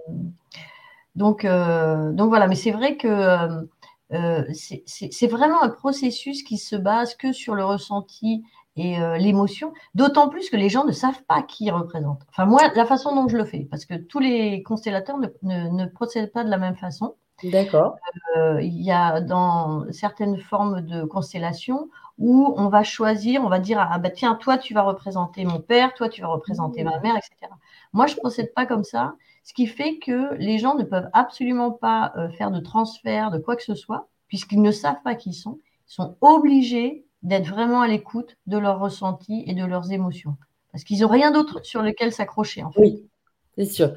donc heu, donc voilà, mais c'est vrai que, hem, heu, c'est vraiment un processus qui se base que sur le ressenti et heu, l'émotion. D'autant plus que les gens ne savent pas qui ils représentent. Enfin moi, la façon dont je le fais, parce que tous les constellateurs ne ne ne procèdent pas de la même façon. D'accord. Heu, il y a dans certaines formes de constellation où on va choisir, on va dire, ah bah tiens, toi, tu vas représenter mon père, toi, tu vas représenter ma mère, etc. Moi, je ne procède pas comme ça, ce qui fait que les gens ne peuvent absolument pas euh, faire de transfert de quoi que ce soit, puisqu'ils ne savent pas qui ils sont. Ils sont obligés d'être vraiment à l'écoute de leurs ressentis et de leurs émotions, parce qu'ils n'ont rien d'autre sur lequel s'accrocher, en fait. Oui, c'est sûr.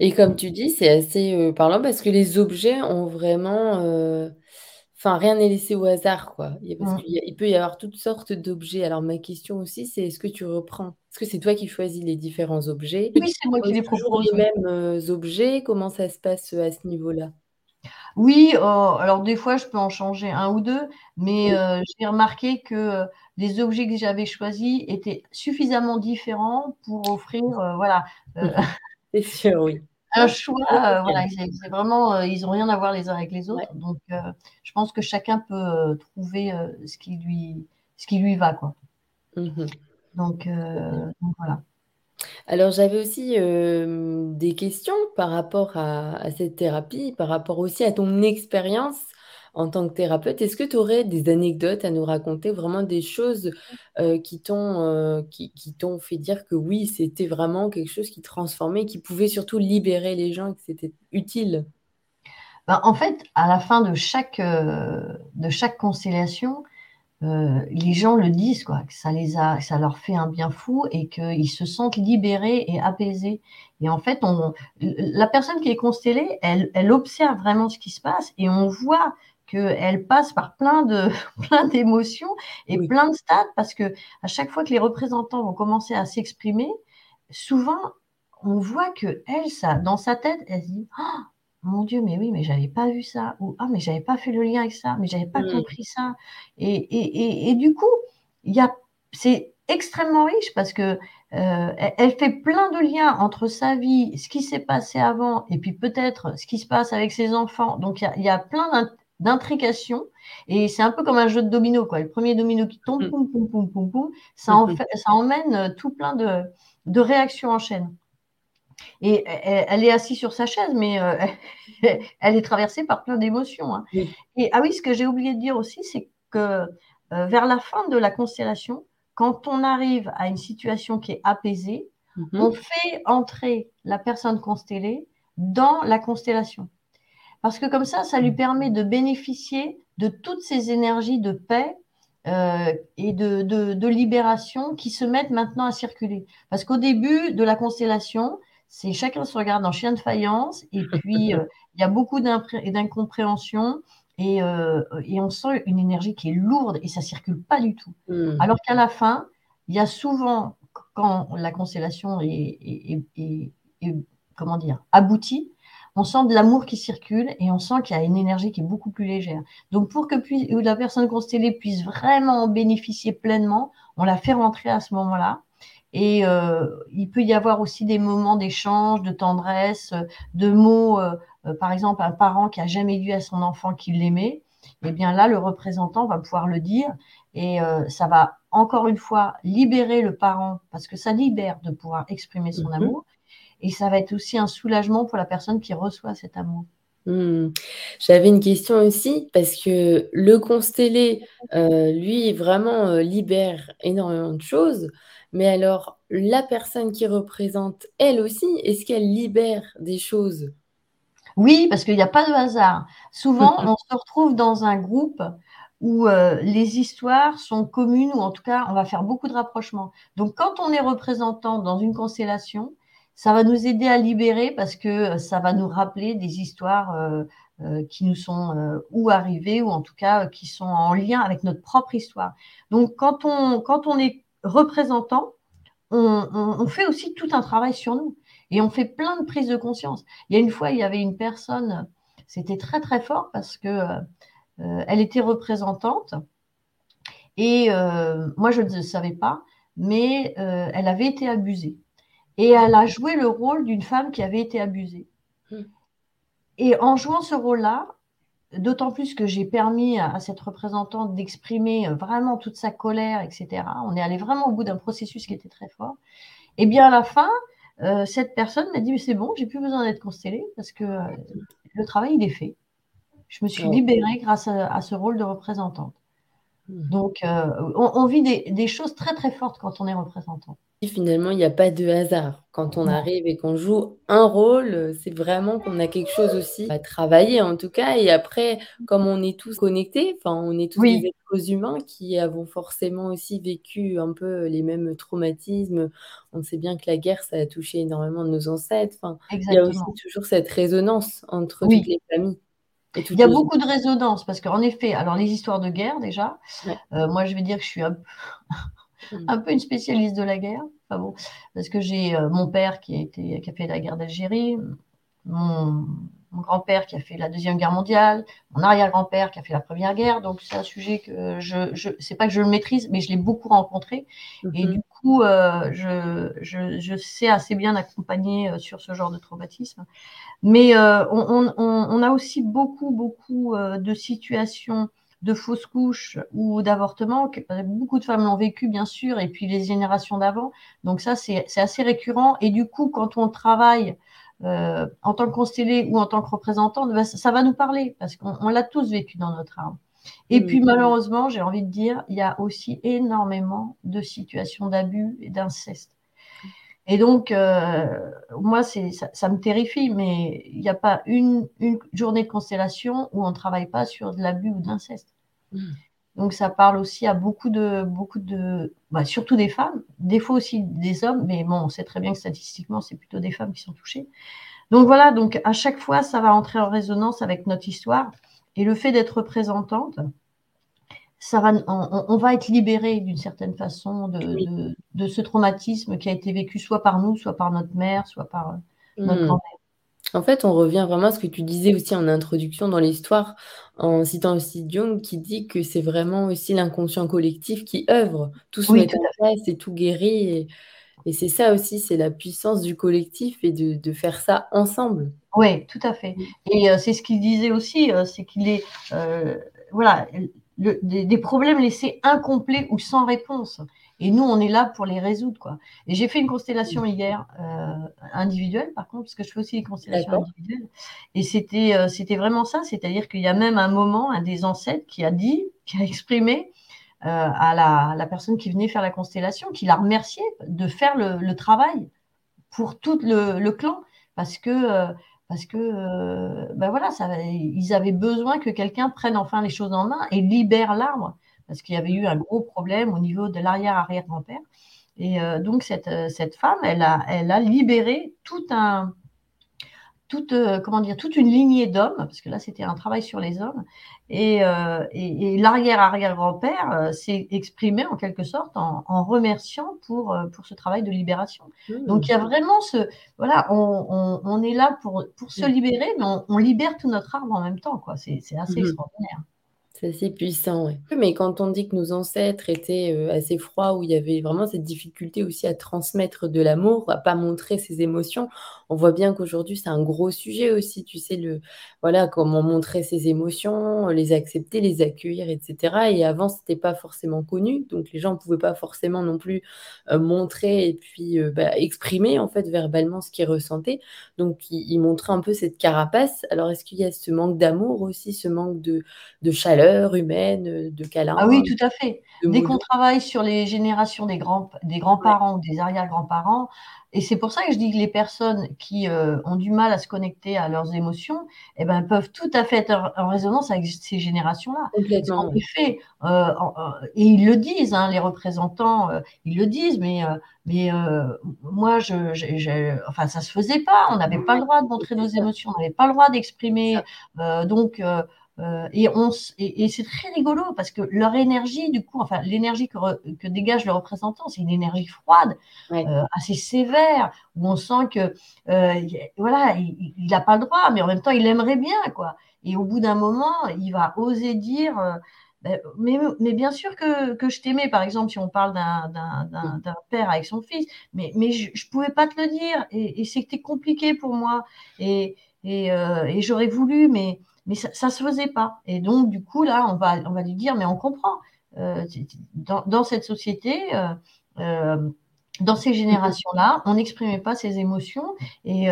Et comme tu dis, c'est assez euh, parlant parce que les objets ont vraiment euh, Enfin, rien n'est laissé au hasard, quoi. Il, parce qu'il il peut y avoir toutes sortes d'objets. Alors, ma question aussi, c'est est-ce que tu reprends? Est-ce que c'est toi qui choisis les différents objets? Oui, c'est moi qui les propose. les mêmes euh, objets? Comment ça se passe euh, à ce niveau-là? Oui, oh, alors des fois, je peux en changer un ou deux, mais euh, j'ai remarqué que les objets que j'avais choisis étaient suffisamment différents pour offrir, voilà. C'est sûr, oui un choix. Euh, voilà, c'est vraiment, euh, ils n'ont rien à voir les uns avec les autres. Donc, euh, je pense que chacun peut trouver ce qui lui, ce qui lui va, quoi. Mmh donc, voilà. Alors j'avais aussi des questions par rapport à, cette thérapie, par rapport aussi à ton expérience en tant que thérapeute, est-ce que tu aurais des anecdotes à nous raconter, vraiment des choses euh, qui t'ont euh, qui, t'ont fait dire que oui, c'était vraiment quelque chose qui transformait, qui pouvait surtout libérer les gens et que c'était utile? Ben, En fait, à la fin de chaque, euh, de chaque constellation, les gens le disent, quoi, que ça, les a, ça leur fait un bien fou et qu'ils se sentent libérés et apaisés. Et en fait, on, la personne qui est constellée, elle, elle observe vraiment ce qui se passe et on voit qu'elle passe par plein de plein d'émotions et plein de stades parce que à chaque fois que les représentants vont commencer à s'exprimer, souvent on voit que elle, ça, dans sa tête, elle dit ah, mon Dieu, mais oui, mais j'avais pas vu ça ou ah mais j'avais pas fait le lien avec ça, mais j'avais pas compris ça. Et, et, et, du coup, il y a c'est extrêmement riche parce que euh, elle fait plein de liens entre sa vie, ce qui s'est passé avant, et puis peut-être ce qui se passe avec ses enfants. Donc il y y a plein d'intrication. Et c'est un peu comme un jeu de domino, quoi. Le premier domino qui tombe, mm. poum, poum, poum, poum, poum, ça, en fait, ça emmène euh, tout plein de, de réactions en chaîne. Et elle, est assise sur sa chaise, mais euh, elle est traversée par plein d'émotions. Hein. Et ah oui, ce que j'ai oublié de dire aussi, c'est que euh, vers la fin de la constellation, quand on arrive à une situation qui est apaisée, mm-hmm. on fait entrer la personne constellée dans la constellation. Parce que comme ça, ça lui permet de bénéficier de toutes ces énergies de paix euh, et de, libération qui se mettent maintenant à circuler. Parce qu'au début de la constellation, c'est chacun se regarde en chien de faïence et puis euh, il y a beaucoup d'incompréhension et, euh, et, on sent une énergie qui est lourde et ça circule pas du tout. Hmm. Alors qu'à la fin, il y a souvent, quand la constellation est, est comment dire, aboutie, on sent de l'amour qui circule et on sent qu'il y a une énergie qui est beaucoup plus légère. Donc pour que la personne constellée puisse vraiment en bénéficier pleinement, on la fait rentrer à ce moment-là. Et euh, il peut y avoir aussi des moments d'échange, de tendresse, de mots. Euh, euh, par exemple, un parent qui a jamais dit à son enfant qu'il l'aimait, eh bien là, le représentant va pouvoir le dire et ça va encore une fois libérer le parent parce que ça libère de pouvoir exprimer son mm-hmm. amour et ça va être aussi un soulagement pour la personne qui reçoit cet amour. Hmm. J'avais une question aussi parce que le constellé, euh, lui, vraiment euh, libère énormément de choses. Mais alors, la personne qui représente, elle aussi, est-ce qu'elle libère des choses? Oui, parce qu'il n'y a pas de hasard. Souvent, on se retrouve dans un groupe où euh, les histoires sont communes, ou en tout cas, on va faire beaucoup de rapprochements. Donc, quand on est représentant dans une constellation, ça va nous aider à libérer parce que euh, ça va nous rappeler des histoires euh, euh, qui nous sont ou arrivées ou en tout cas qui sont en lien avec notre propre histoire. Donc quand on, quand on est représentant, on, fait aussi tout un travail sur nous et on fait plein de prises de conscience. Il y a une fois, il y avait une personne, c'était très très fort parce que elle était représentante et moi je ne savais pas, mais elle avait été abusée et elle a joué le rôle d'une femme qui avait été abusée. Hmm. Et en jouant ce rôle-là, d'autant plus que j'ai permis à, cette représentante d'exprimer vraiment toute sa colère, etc. On est allé vraiment au bout d'un processus qui était très fort. Et bien à la fin, euh, cette personne m'a dit c'est bon, j'ai plus besoin d'être constellée parce que euh, le travail il est fait. Je me suis libérée grâce à, ce rôle de représentante. Mmh. Donc, euh, on, vit des, choses très très fortes quand on est représentant. Finalement, il n'y a pas de hasard. Quand on arrive et qu'on joue un rôle, c'est vraiment qu'on a quelque chose aussi à travailler en tout cas. Et après, comme on est tous connectés, enfin, on est tous des êtres humains qui avons forcément aussi vécu un peu les mêmes traumatismes. On sait bien que la guerre, ça a touché énormément de nos ancêtres. Enfin, il y a aussi toujours cette résonance entre toutes les familles. Il y a beaucoup de résonance parce qu'en effet, alors les histoires de guerre déjà, euh, moi je vais dire que je suis un, mm. un, peu une spécialiste de la guerre, enfin bon, parce que j'ai euh, mon père qui a, été, qui a fait la guerre d'Algérie, mon, mon grand-père qui a fait la Deuxième Guerre mondiale, mon arrière-grand-père qui a fait la Première Guerre. Donc, c'est un sujet que je, je c'est pas que je le maîtrise, mais je l'ai beaucoup rencontré. Et mhm. du coup, euh, je, je, je, sais assez bien accompagner euh, sur ce genre de traumatisme. Mais euh, on, on, on, a aussi beaucoup, beaucoup de situations de fausses couches ou d'avortement. Beaucoup de femmes l'ont vécu, bien sûr, et puis les générations d'avant. Donc ça, c'est assez récurrent. Et du coup, quand on travaille euh, en tant que constellé ou en tant que représentant, ben, ça, va nous parler parce qu'on l'a tous vécu dans notre âme. Et mm. puis malheureusement, j'ai envie de dire, il y a aussi énormément de situations d'abus et d'inceste. Et donc, euh, moi, ça, ça, me terrifie, mais il n'y a pas une, une, journée de constellation où on ne travaille pas sur de l'abus ou d'inceste. Mm. Donc ça parle aussi à beaucoup de, beaucoup de, bah, surtout des femmes, des fois aussi des hommes, mais bon, on sait très bien que statistiquement, c'est plutôt des femmes qui sont touchées. Donc voilà, donc à chaque fois, ça va entrer en résonance avec notre histoire. Et le fait d'être représentante, ça va, on, va être libéré d'une certaine façon de, de, ce traumatisme qui a été vécu soit par nous, soit par notre mère, soit par euh, notre mmh. grand-mère. En fait, on revient vraiment à ce que tu disais aussi en introduction dans l'histoire, en citant aussi Jung, qui dit que c'est vraiment aussi l'inconscient collectif qui œuvre. Tout se met en place et tout guérit. Et, c'est ça aussi, c'est la puissance du collectif et de, faire ça ensemble. Oui, tout à fait. Et euh, c'est ce qu'il disait aussi, euh, c'est qu'il est, euh, voilà, des, problèmes laissés incomplets ou sans réponse. Et nous, on est là pour les résoudre, quoi. Et j'ai fait une constellation hier, euh, individuelle, par contre, parce que je fais aussi des constellations individuelles. Et c'était, euh, c'était vraiment ça, c'est-à-dire qu'il y a même un moment, un des ancêtres qui a dit, qui a exprimé euh, à la, la, personne qui venait faire la constellation, qui l'a remercié de faire le, le, travail pour tout le, le clan, parce que parce que ben voilà, ça, ils avaient besoin que quelqu'un prenne enfin les choses en main et libère l'arbre parce qu'il y avait eu un gros problème au niveau de l'arrière-arrière-grand-père. Et euh, donc, cette, euh, cette, femme, elle a, elle a libéré tout un, toute, euh, comment dire, toute une lignée d'hommes, parce que là, c'était un travail sur les hommes. Et, et, l'arrière-arrière-grand-père s'est exprimé en quelque sorte en, remerciant pour, pour ce travail de libération. Mmh. Donc, il y a vraiment ce. Voilà, on, on, est là pour, pour se mmh. libérer, mais on, libère tout notre arbre en même temps. quoi. C'est assez mmh. extraordinaire. C'est assez puissant, oui. Mais quand on dit que nos ancêtres étaient euh, assez froids, où il y avait vraiment cette difficulté aussi à transmettre de l'amour, à pas montrer ses émotions, on voit bien qu'aujourd'hui c'est un gros sujet aussi. Tu sais le, voilà, comment montrer ses émotions, les accepter, les accueillir, etc. Et avant c'était pas forcément connu, donc les gens ne pouvaient pas forcément non plus euh, montrer et puis euh, bah, exprimer en fait verbalement ce qu'ils ressentaient. Donc ils, montraient un peu cette carapace. Alors est-ce qu'il y a ce manque d'amour aussi, ce manque de, de chaleur? humaine, euh, de câlin. Ah oui, tout à fait. Dès qu'on travaille sur les générations des grands des grands-parents ou des arrière-grands-parents, et c'est pour ça que je dis que les personnes qui euh, ont du mal à se connecter à leurs émotions, eh ben, peuvent tout à fait être en résonance avec ces générations-là. En effet, euh, et ils le disent, hein, les représentants, ils le disent, mais, mais moi, je, je, enfin, ça se faisait pas. On n'avait pas le droit de montrer nos émotions, on n'avait pas le droit d'exprimer. donc, euh, et, et, c'est très rigolo parce que leur énergie, du coup, enfin l'énergie que, dégage le représentant, c'est une énergie froide, euh, assez sévère, où on sent que euh, voilà, il n'a pas le droit, mais en même temps, il aimerait bien, quoi. Et au bout d'un moment, il va oser dire. Ben, mais, mais, bien sûr que, que je t'aimais, par exemple, si on parle d'un père avec son fils, mais, mais je ne pouvais pas te le dire, et, et c'était compliqué pour moi, et, et, et j'aurais voulu, mais, mais ça, ne se faisait pas. Et donc, du coup, là, on va, on va lui dire, mais on comprend. Euh, dans, cette société, euh, euh, dans ces générations-là, on n'exprimait pas ses émotions et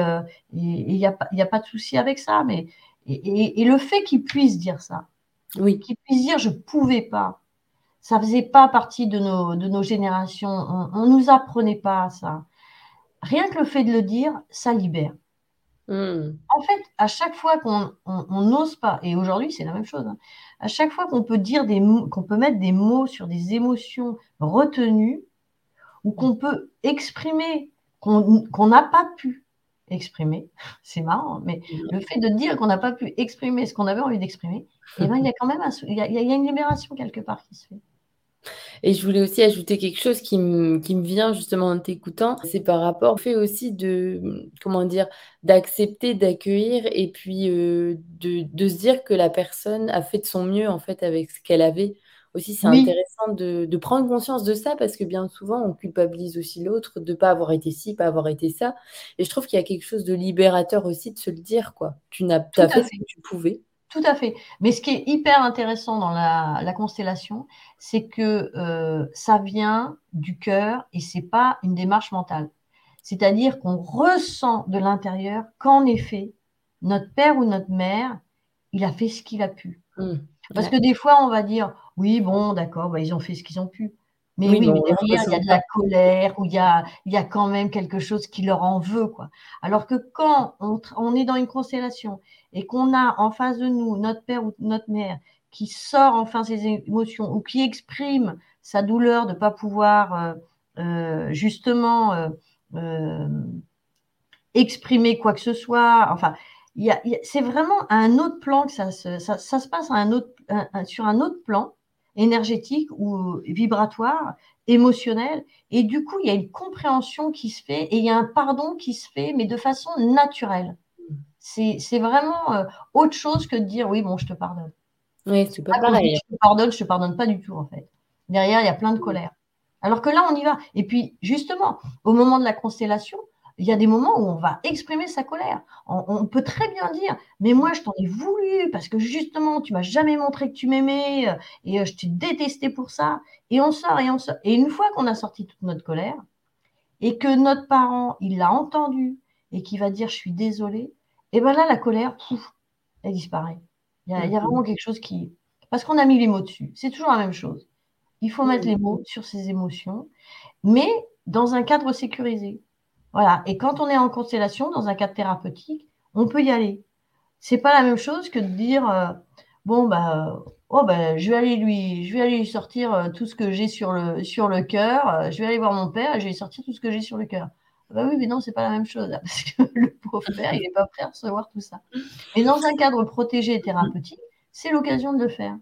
il n'y a, a, pas de souci avec ça. Mais, et, le fait qu'il puisse dire ça, oui. qu'il puisse dire je ne pouvais pas, Ça faisait pas partie de nos, de nos générations. On, ne nous apprenait pas ça. Rien que le fait de le dire, ça libère. Hmm. En fait, à chaque fois qu'on n'ose pas, et aujourd'hui c'est la même chose, hein, à chaque fois qu'on peut dire des qu'on peut mettre des mots sur des émotions retenues, ou qu'on peut exprimer qu'on n'a pas pu exprimer, c'est marrant, mais hmm. le fait de dire qu'on n'a pas pu exprimer ce qu'on avait envie d'exprimer, eh ben, il y a quand même il y a une libération quelque part qui se fait. Et je voulais aussi ajouter quelque chose qui me, qui me vient justement en t'écoutant, c'est par rapport au fait aussi de, comment dire, d'accepter, d'accueillir et puis euh, de, de, se dire que la personne a fait de son mieux en fait avec ce qu'elle avait. Aussi, c'est intéressant de, de, prendre conscience de ça parce que bien souvent, on culpabilise aussi l'autre de ne pas avoir été ci, pas avoir été ça. Et je trouve qu'il y a quelque chose de libérateur aussi de se le dire, quoi. Tu n'as pas fait, fait ce que tu pouvais. Tout à fait. Mais ce qui est hyper intéressant dans la, constellation, c'est que euh, ça vient du cœur et c'est pas une démarche mentale. C'est-à-dire qu'on ressent de l'intérieur qu'en effet, notre père ou notre mère, il a fait ce qu'il a pu. Mmh. Parce que des fois, on va dire, oui, bon, d'accord, bah, ils ont fait ce qu'ils ont pu. Mais oui, mais derrière, il y a de la colère ou il y a, il y a quand même quelque chose qui leur en veut. Quoi. Alors que quand on, on est dans une constellation et qu'on a en face de nous notre père ou notre mère qui sort enfin ses émotions ou qui exprime sa douleur de ne pas pouvoir euh, euh, justement euh, exprimer quoi que ce soit, enfin, c'est vraiment un autre plan que ça se, passe sur un autre plan énergétique ou vibratoire, émotionnel. Et du coup, il y a une compréhension qui se fait et il y a un pardon qui se fait, mais de façon naturelle. C'est vraiment euh, autre chose que de dire oui, bon, je te pardonne. Oui, c'est pas pareil. Je te pardonne, je te pardonne pas du tout, en fait. Derrière, il y a plein de colère. Alors que là, on y va. Et puis, justement, au moment de la constellation, il y a des moments où on va exprimer sa colère. On, peut très bien dire, mais moi, je t'en ai voulu parce que justement, tu m'as jamais montré que tu m'aimais euh, et euh, je t'ai détesté pour ça. Et on sort et on sort. Et une fois qu'on a sorti toute notre colère et que notre parent, il l'a entendu et qui va dire, je suis désolé, et bien là, la colère, pouf, elle disparaît. Il y, a, vraiment quelque chose qui... Parce qu'on a mis les mots dessus. C'est toujours la même chose. Il faut mettre les mots sur ses émotions, mais dans un cadre sécurisé. Voilà. Et quand on est en constellation, dans un cadre thérapeutique, on peut y aller. C'est pas la même chose que de dire euh, bon bah oh bah je vais aller lui je vais aller lui sortir euh, tout ce que j'ai sur le sur le cœur. Euh, je vais aller voir mon père et je vais lui sortir tout ce que j'ai sur le cœur. Bah oui, mais non, c'est pas la même chose parce que le pauvre père, il n'est pas prêt à recevoir tout ça. Mais dans un cadre protégé et thérapeutique, c'est l'occasion de le faire.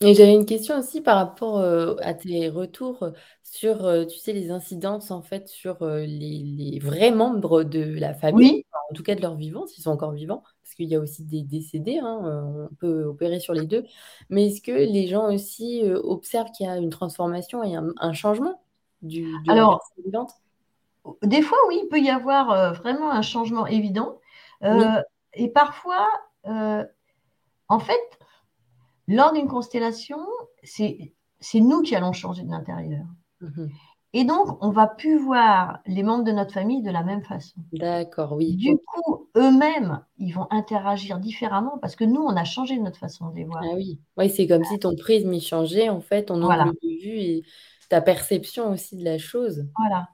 Et j'avais une question aussi par rapport euh, à tes retours sur, euh, tu sais, les incidences en fait sur euh, les, vrais membres de la famille, en tout cas de leurs vivants, s'ils sont encore vivants, parce qu'il y a aussi des décédés, hein, on peut opérer sur les deux. Mais est-ce que les gens aussi observent qu'il y a une transformation et un, changement du, de Alors, la personne vivante? Des fois, oui, il peut y avoir vraiment un changement évident. Et parfois, en fait, lors d'une constellation, c'est nous qui allons changer de l'intérieur. Mhm. Et donc, on va plus voir les membres de notre famille de la même façon. D'accord, oui. Du coup, eux-mêmes, ils vont interagir différemment parce que nous, on a changé notre façon de les voir. Ah oui, oui c'est comme si ton prisme y changeait, en fait, on angle de vue et ta perception aussi de la chose. Voilà.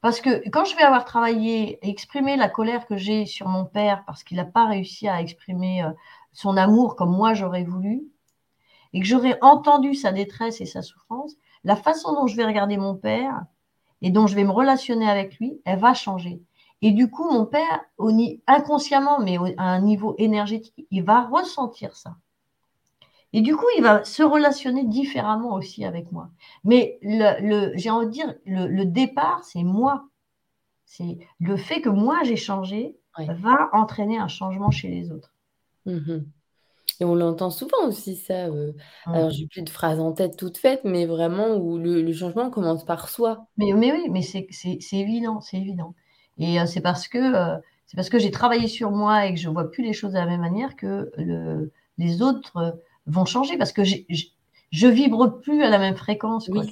Parce que quand je vais avoir travaillé, exprimé la colère que j'ai sur mon père parce qu'il n'a pas réussi à exprimer euh, son amour comme moi j'aurais voulu, et que j'aurais entendu sa détresse et sa souffrance, la façon dont je vais regarder mon père et dont je vais me relationner avec lui, elle va changer. Et du coup, mon père, inconsciemment, mais à un niveau énergétique, il va ressentir ça. Et du coup, il va se relationner différemment aussi avec moi. Mais le, j'ai envie de dire, le, départ, c'est moi. C'est le fait que moi, j'ai changé va entraîner un changement chez les autres. Mmh et on l'entend souvent aussi ça, euh, alors j'ai plus de phrases en tête toutes faites, mais vraiment où le changement commence par soi. Mais mais oui, mais c'est évident, c'est évident et euh, c'est parce que, euh, c'est parce que j'ai travaillé sur moi et que je vois plus les choses de la même manière que le les autres, vont changer parce que je je vibre plus à la même fréquence quoi,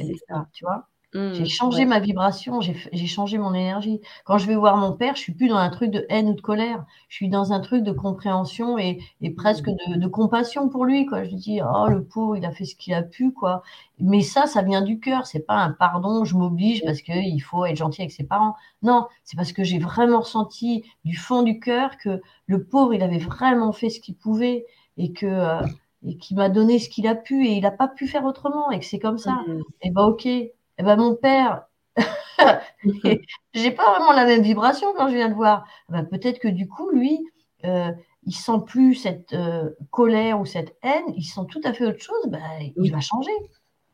tu vois? j'ai mmh, changé ma vibration, j'ai changé mon énergie. Quand je vais voir mon père, je suis plus dans un truc de haine ou de colère. Je suis dans un truc de compréhension et, presque mmh. de, compassion pour lui. Quoi. Je lui dis, oh le pauvre, il a fait ce qu'il a pu, quoi. Mais ça, ça vient du cœur. C'est pas un pardon, je m'oblige parce qu'il faut être gentil avec ses parents. Non, c'est parce que j'ai vraiment ressenti du fond du cœur que le pauvre, il avait vraiment fait ce qu'il pouvait et que euh, et qui m'a donné ce qu'il a pu et il n'a pas pu faire autrement et que c'est comme ça. Mmh. Et ben ok, eh ben, mon père, j'ai pas vraiment la même vibration quand je viens de voir. Eh ben, peut-être que du coup, lui, euh, il sent plus cette euh, colère ou cette haine, il sent tout à fait autre chose, ben, il va changer.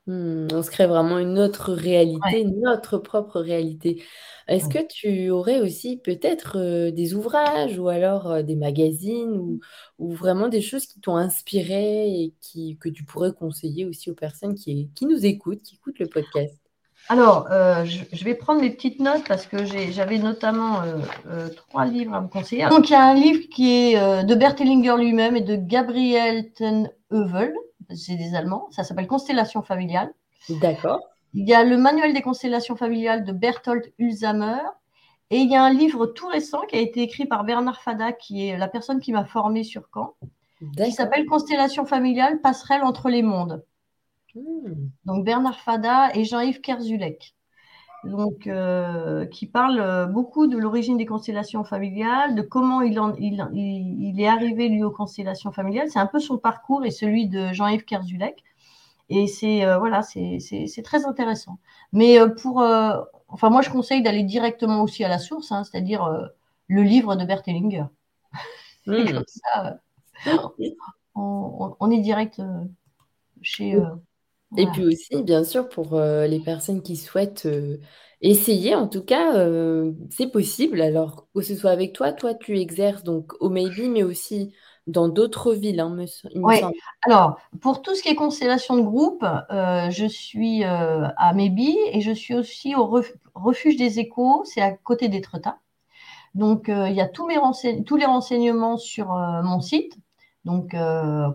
Hmm, on se crée vraiment une autre réalité, notre propre réalité. Est-ce que tu aurais aussi peut-être euh, des ouvrages ou alors des magazines ou, vraiment des choses qui t'ont inspiré et qui, que tu pourrais conseiller aussi aux personnes qui, qui nous écoutent, qui écoutent le podcast? Alors, euh, je, vais prendre mes petites notes parce que j'avais notamment euh, euh, trois livres à me conseiller. Donc, il y a un livre qui est de Bert Hellinger lui-même et de Gabriel Tenheuvel, c'est des Allemands, ça s'appelle Constellation familiale. D'accord. Il y a le manuel des constellations familiales de Berthold Ulzamer. Et il y a un livre tout récent qui a été écrit par Bernard Fada, qui est la personne qui m'a formé sur Caen, qui s'appelle Constellation familiale, passerelle entre les mondes. Hmm. Donc Bernard Fada et Jean-Yves Kerzulek. Donc, euh, qui parle euh, beaucoup de l'origine des constellations familiales, de comment il, il, est arrivé lui aux constellations familiales. C'est un peu son parcours et celui de Jean-Yves Kerzulek. Et c'est euh, voilà, c'est très intéressant. Mais pour, enfin moi je conseille d'aller directement aussi à la source, hein, c'est-à-dire le livre de Bert Hellinger. Hmm. comme ça, on, on, est direct chez et puis aussi, bien sûr, pour euh, les personnes qui souhaitent euh, essayer, en tout cas, euh, c'est possible. Alors, que ce soit avec toi, toi, tu exerces donc au Maybe, mais aussi dans d'autres villes, hein, Oui, alors, pour tout ce qui est constellation de groupe, je suis à Maybe et je suis aussi au refuge des échos, c'est à côté d'Étretat. Donc, il y a tous, mes tous les renseignements sur mon site. Donc,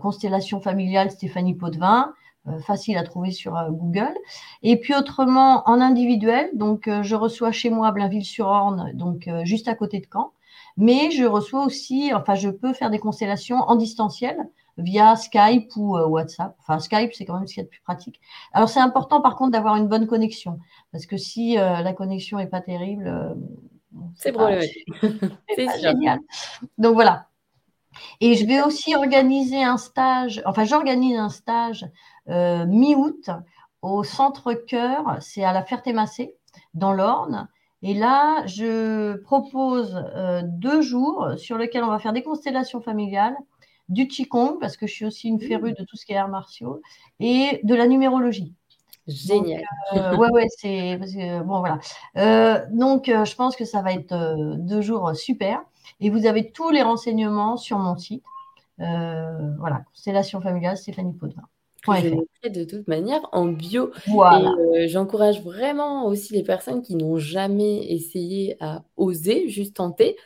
constellation familiale Stéphanie Potvin. Euh, facile à trouver sur euh, Google. Et puis autrement, en individuel, donc euh, je reçois chez moi Blainville-sur-Orne, donc juste à côté de Caen. Mais je reçois aussi, enfin, je peux faire des constellations en distanciel via Skype ou WhatsApp. Enfin, Skype, c'est quand même ce qu'il y a de plus pratique. Alors, c'est important, par contre, d'avoir une bonne connexion. Parce que si la connexion n'est pas terrible, c'est C'est génial. Donc, voilà. Et je vais aussi organiser un stage, enfin, j'organise un stage euh, mi-août au centre cœur, c'est à la Ferté-Massé, dans l'Orne. Et là, je propose euh, deux jours sur lesquels on va faire des constellations familiales, du Qigong, parce que je suis aussi une férue de tout ce qui est arts martiaux, et de la numérologie. Génial. Euh, ouais, ouais, c'est. Bon, voilà. donc, je pense que ça va être deux jours super. Et vous avez tous les renseignements sur mon site. voilà, constellation familiale, Stéphanie Potvin je mettrai de toute manière en bio. Voilà. Et euh, j'encourage vraiment aussi les personnes qui n'ont jamais essayé à oser, juste tenter.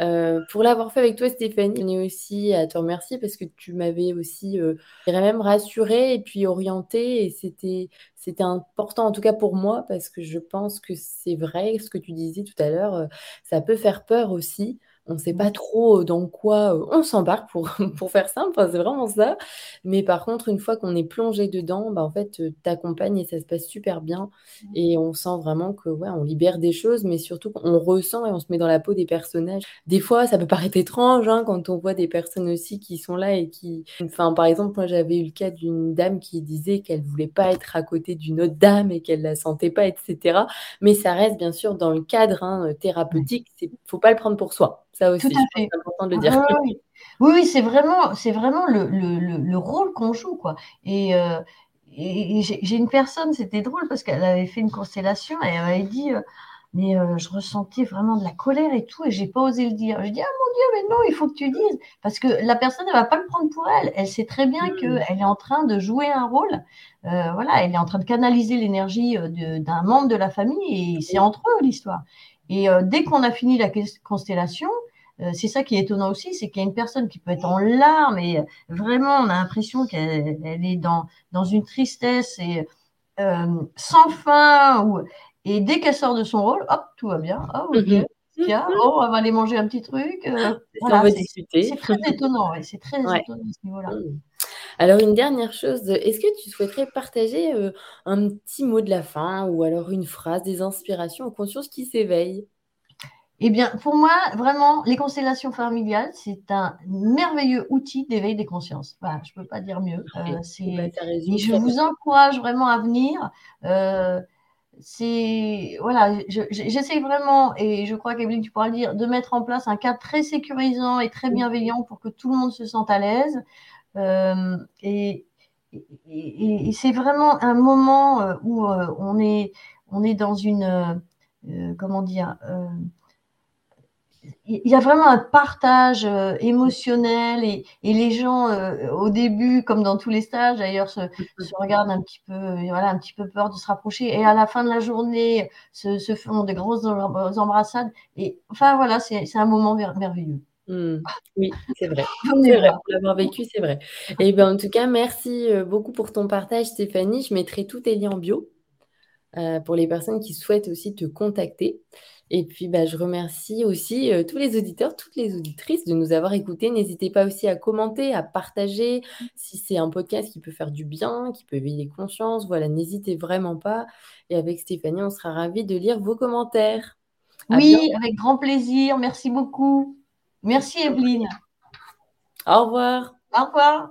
Euh, pour l'avoir fait avec toi, Stéphanie, on est aussi à te remercier parce que tu m'avais aussi, euh, même rassurée et puis orientée. Et c'était, c'était important, en tout cas pour moi, parce que je pense que c'est vrai, ce que tu disais tout à l'heure, ça peut faire peur aussi on ne sait pas trop dans quoi on s'embarque pour, pour faire simple, c'est vraiment ça. Mais par contre, une fois qu'on est plongé dedans, bah, en fait, t'accompagne et ça se passe super bien. Et on sent vraiment que ouais, on libère des choses, mais surtout qu'on ressent et on se met dans la peau des personnages. Des fois, ça peut paraître étrange hein, quand on voit des personnes aussi qui sont là et qui. Enfin, par exemple, moi j'avais eu le cas d'une dame qui disait qu'elle voulait pas être à côté d'une autre dame et qu'elle la sentait pas, etc. Mais ça reste bien sûr dans le cadre hein, thérapeutique. Il faut pas le prendre pour soi. Ça aussi, c'est important de le dire. oui, oui, c'est vraiment, c'est vraiment le, le, le, rôle qu'on joue, quoi. Et, euh, et j'ai une personne, c'était drôle parce qu'elle avait fait une constellation et elle m'avait dit, euh, mais euh, je ressentais vraiment de la colère et tout, et j'ai pas osé le dire. Je dis, ah mon Dieu, mais non, il faut que tu dises, parce que la personne, elle va pas le prendre pour elle. Elle sait très bien que mmh. qu'elle est en train de jouer un rôle. voilà, elle est en train de canaliser l'énergie d'un membre de la famille, et c'est entre eux l'histoire. Et dès qu'on a fini la constellation, c'est ça qui est étonnant aussi, c'est qu'il y a une personne qui peut être en larmes et vraiment on a l'impression qu'elle est dans, dans une tristesse et sans fin. Ou... Et dès qu'elle sort de son rôle, hop, tout va bien. Oh, ok. Mhm. Tiens, oh, on va aller manger un petit truc. c'est très étonnant, c'est très étonnant à ce niveau-là. Mhm. Alors, une dernière chose, est-ce que tu souhaiterais partager un petit mot de la fin ou alors une phrase, des inspirations aux consciences qui s'éveillent eh bien, pour moi, vraiment, les constellations familiales, c'est un merveilleux outil d'éveil des consciences. je ne peux pas dire mieux. Euh, je vous encourage vraiment à venir. Euh, c'est voilà, j'essaie vraiment, et je crois qu'Evelyne, tu pourras le dire, de mettre en place un cadre très sécurisant et très bienveillant pour que tout le monde se sente à l'aise. Euh, et, c'est vraiment un moment où on est, on est dans une, comment dire, il y a vraiment un partage émotionnel et, les gens au début, comme dans tous les stages d'ailleurs, se, regardent un petit peu, voilà, un petit peu peur de se rapprocher et à la fin de la journée se, font de grosses embrassades et enfin voilà, c'est un moment merveilleux. Mmh. Oui, c'est vrai. C'est vrai, pour l'avoir vécu, c'est vrai. Et ben, en tout cas, merci euh, beaucoup pour ton partage, Stéphanie. Je mettrai tous tes liens en bio euh, pour les personnes qui souhaitent aussi te contacter. Et puis, bah, je remercie aussi euh, tous les auditeurs, toutes les auditrices de nous avoir écoutés. N'hésitez pas aussi à commenter, à partager si c'est un podcast qui peut faire du bien, qui peut éveiller les consciences. Voilà, n'hésitez vraiment pas. Et avec Stéphanie, on sera ravis de lire vos commentaires. oui, avec grand plaisir. Merci beaucoup. Merci Evelyne. Au revoir. Au revoir.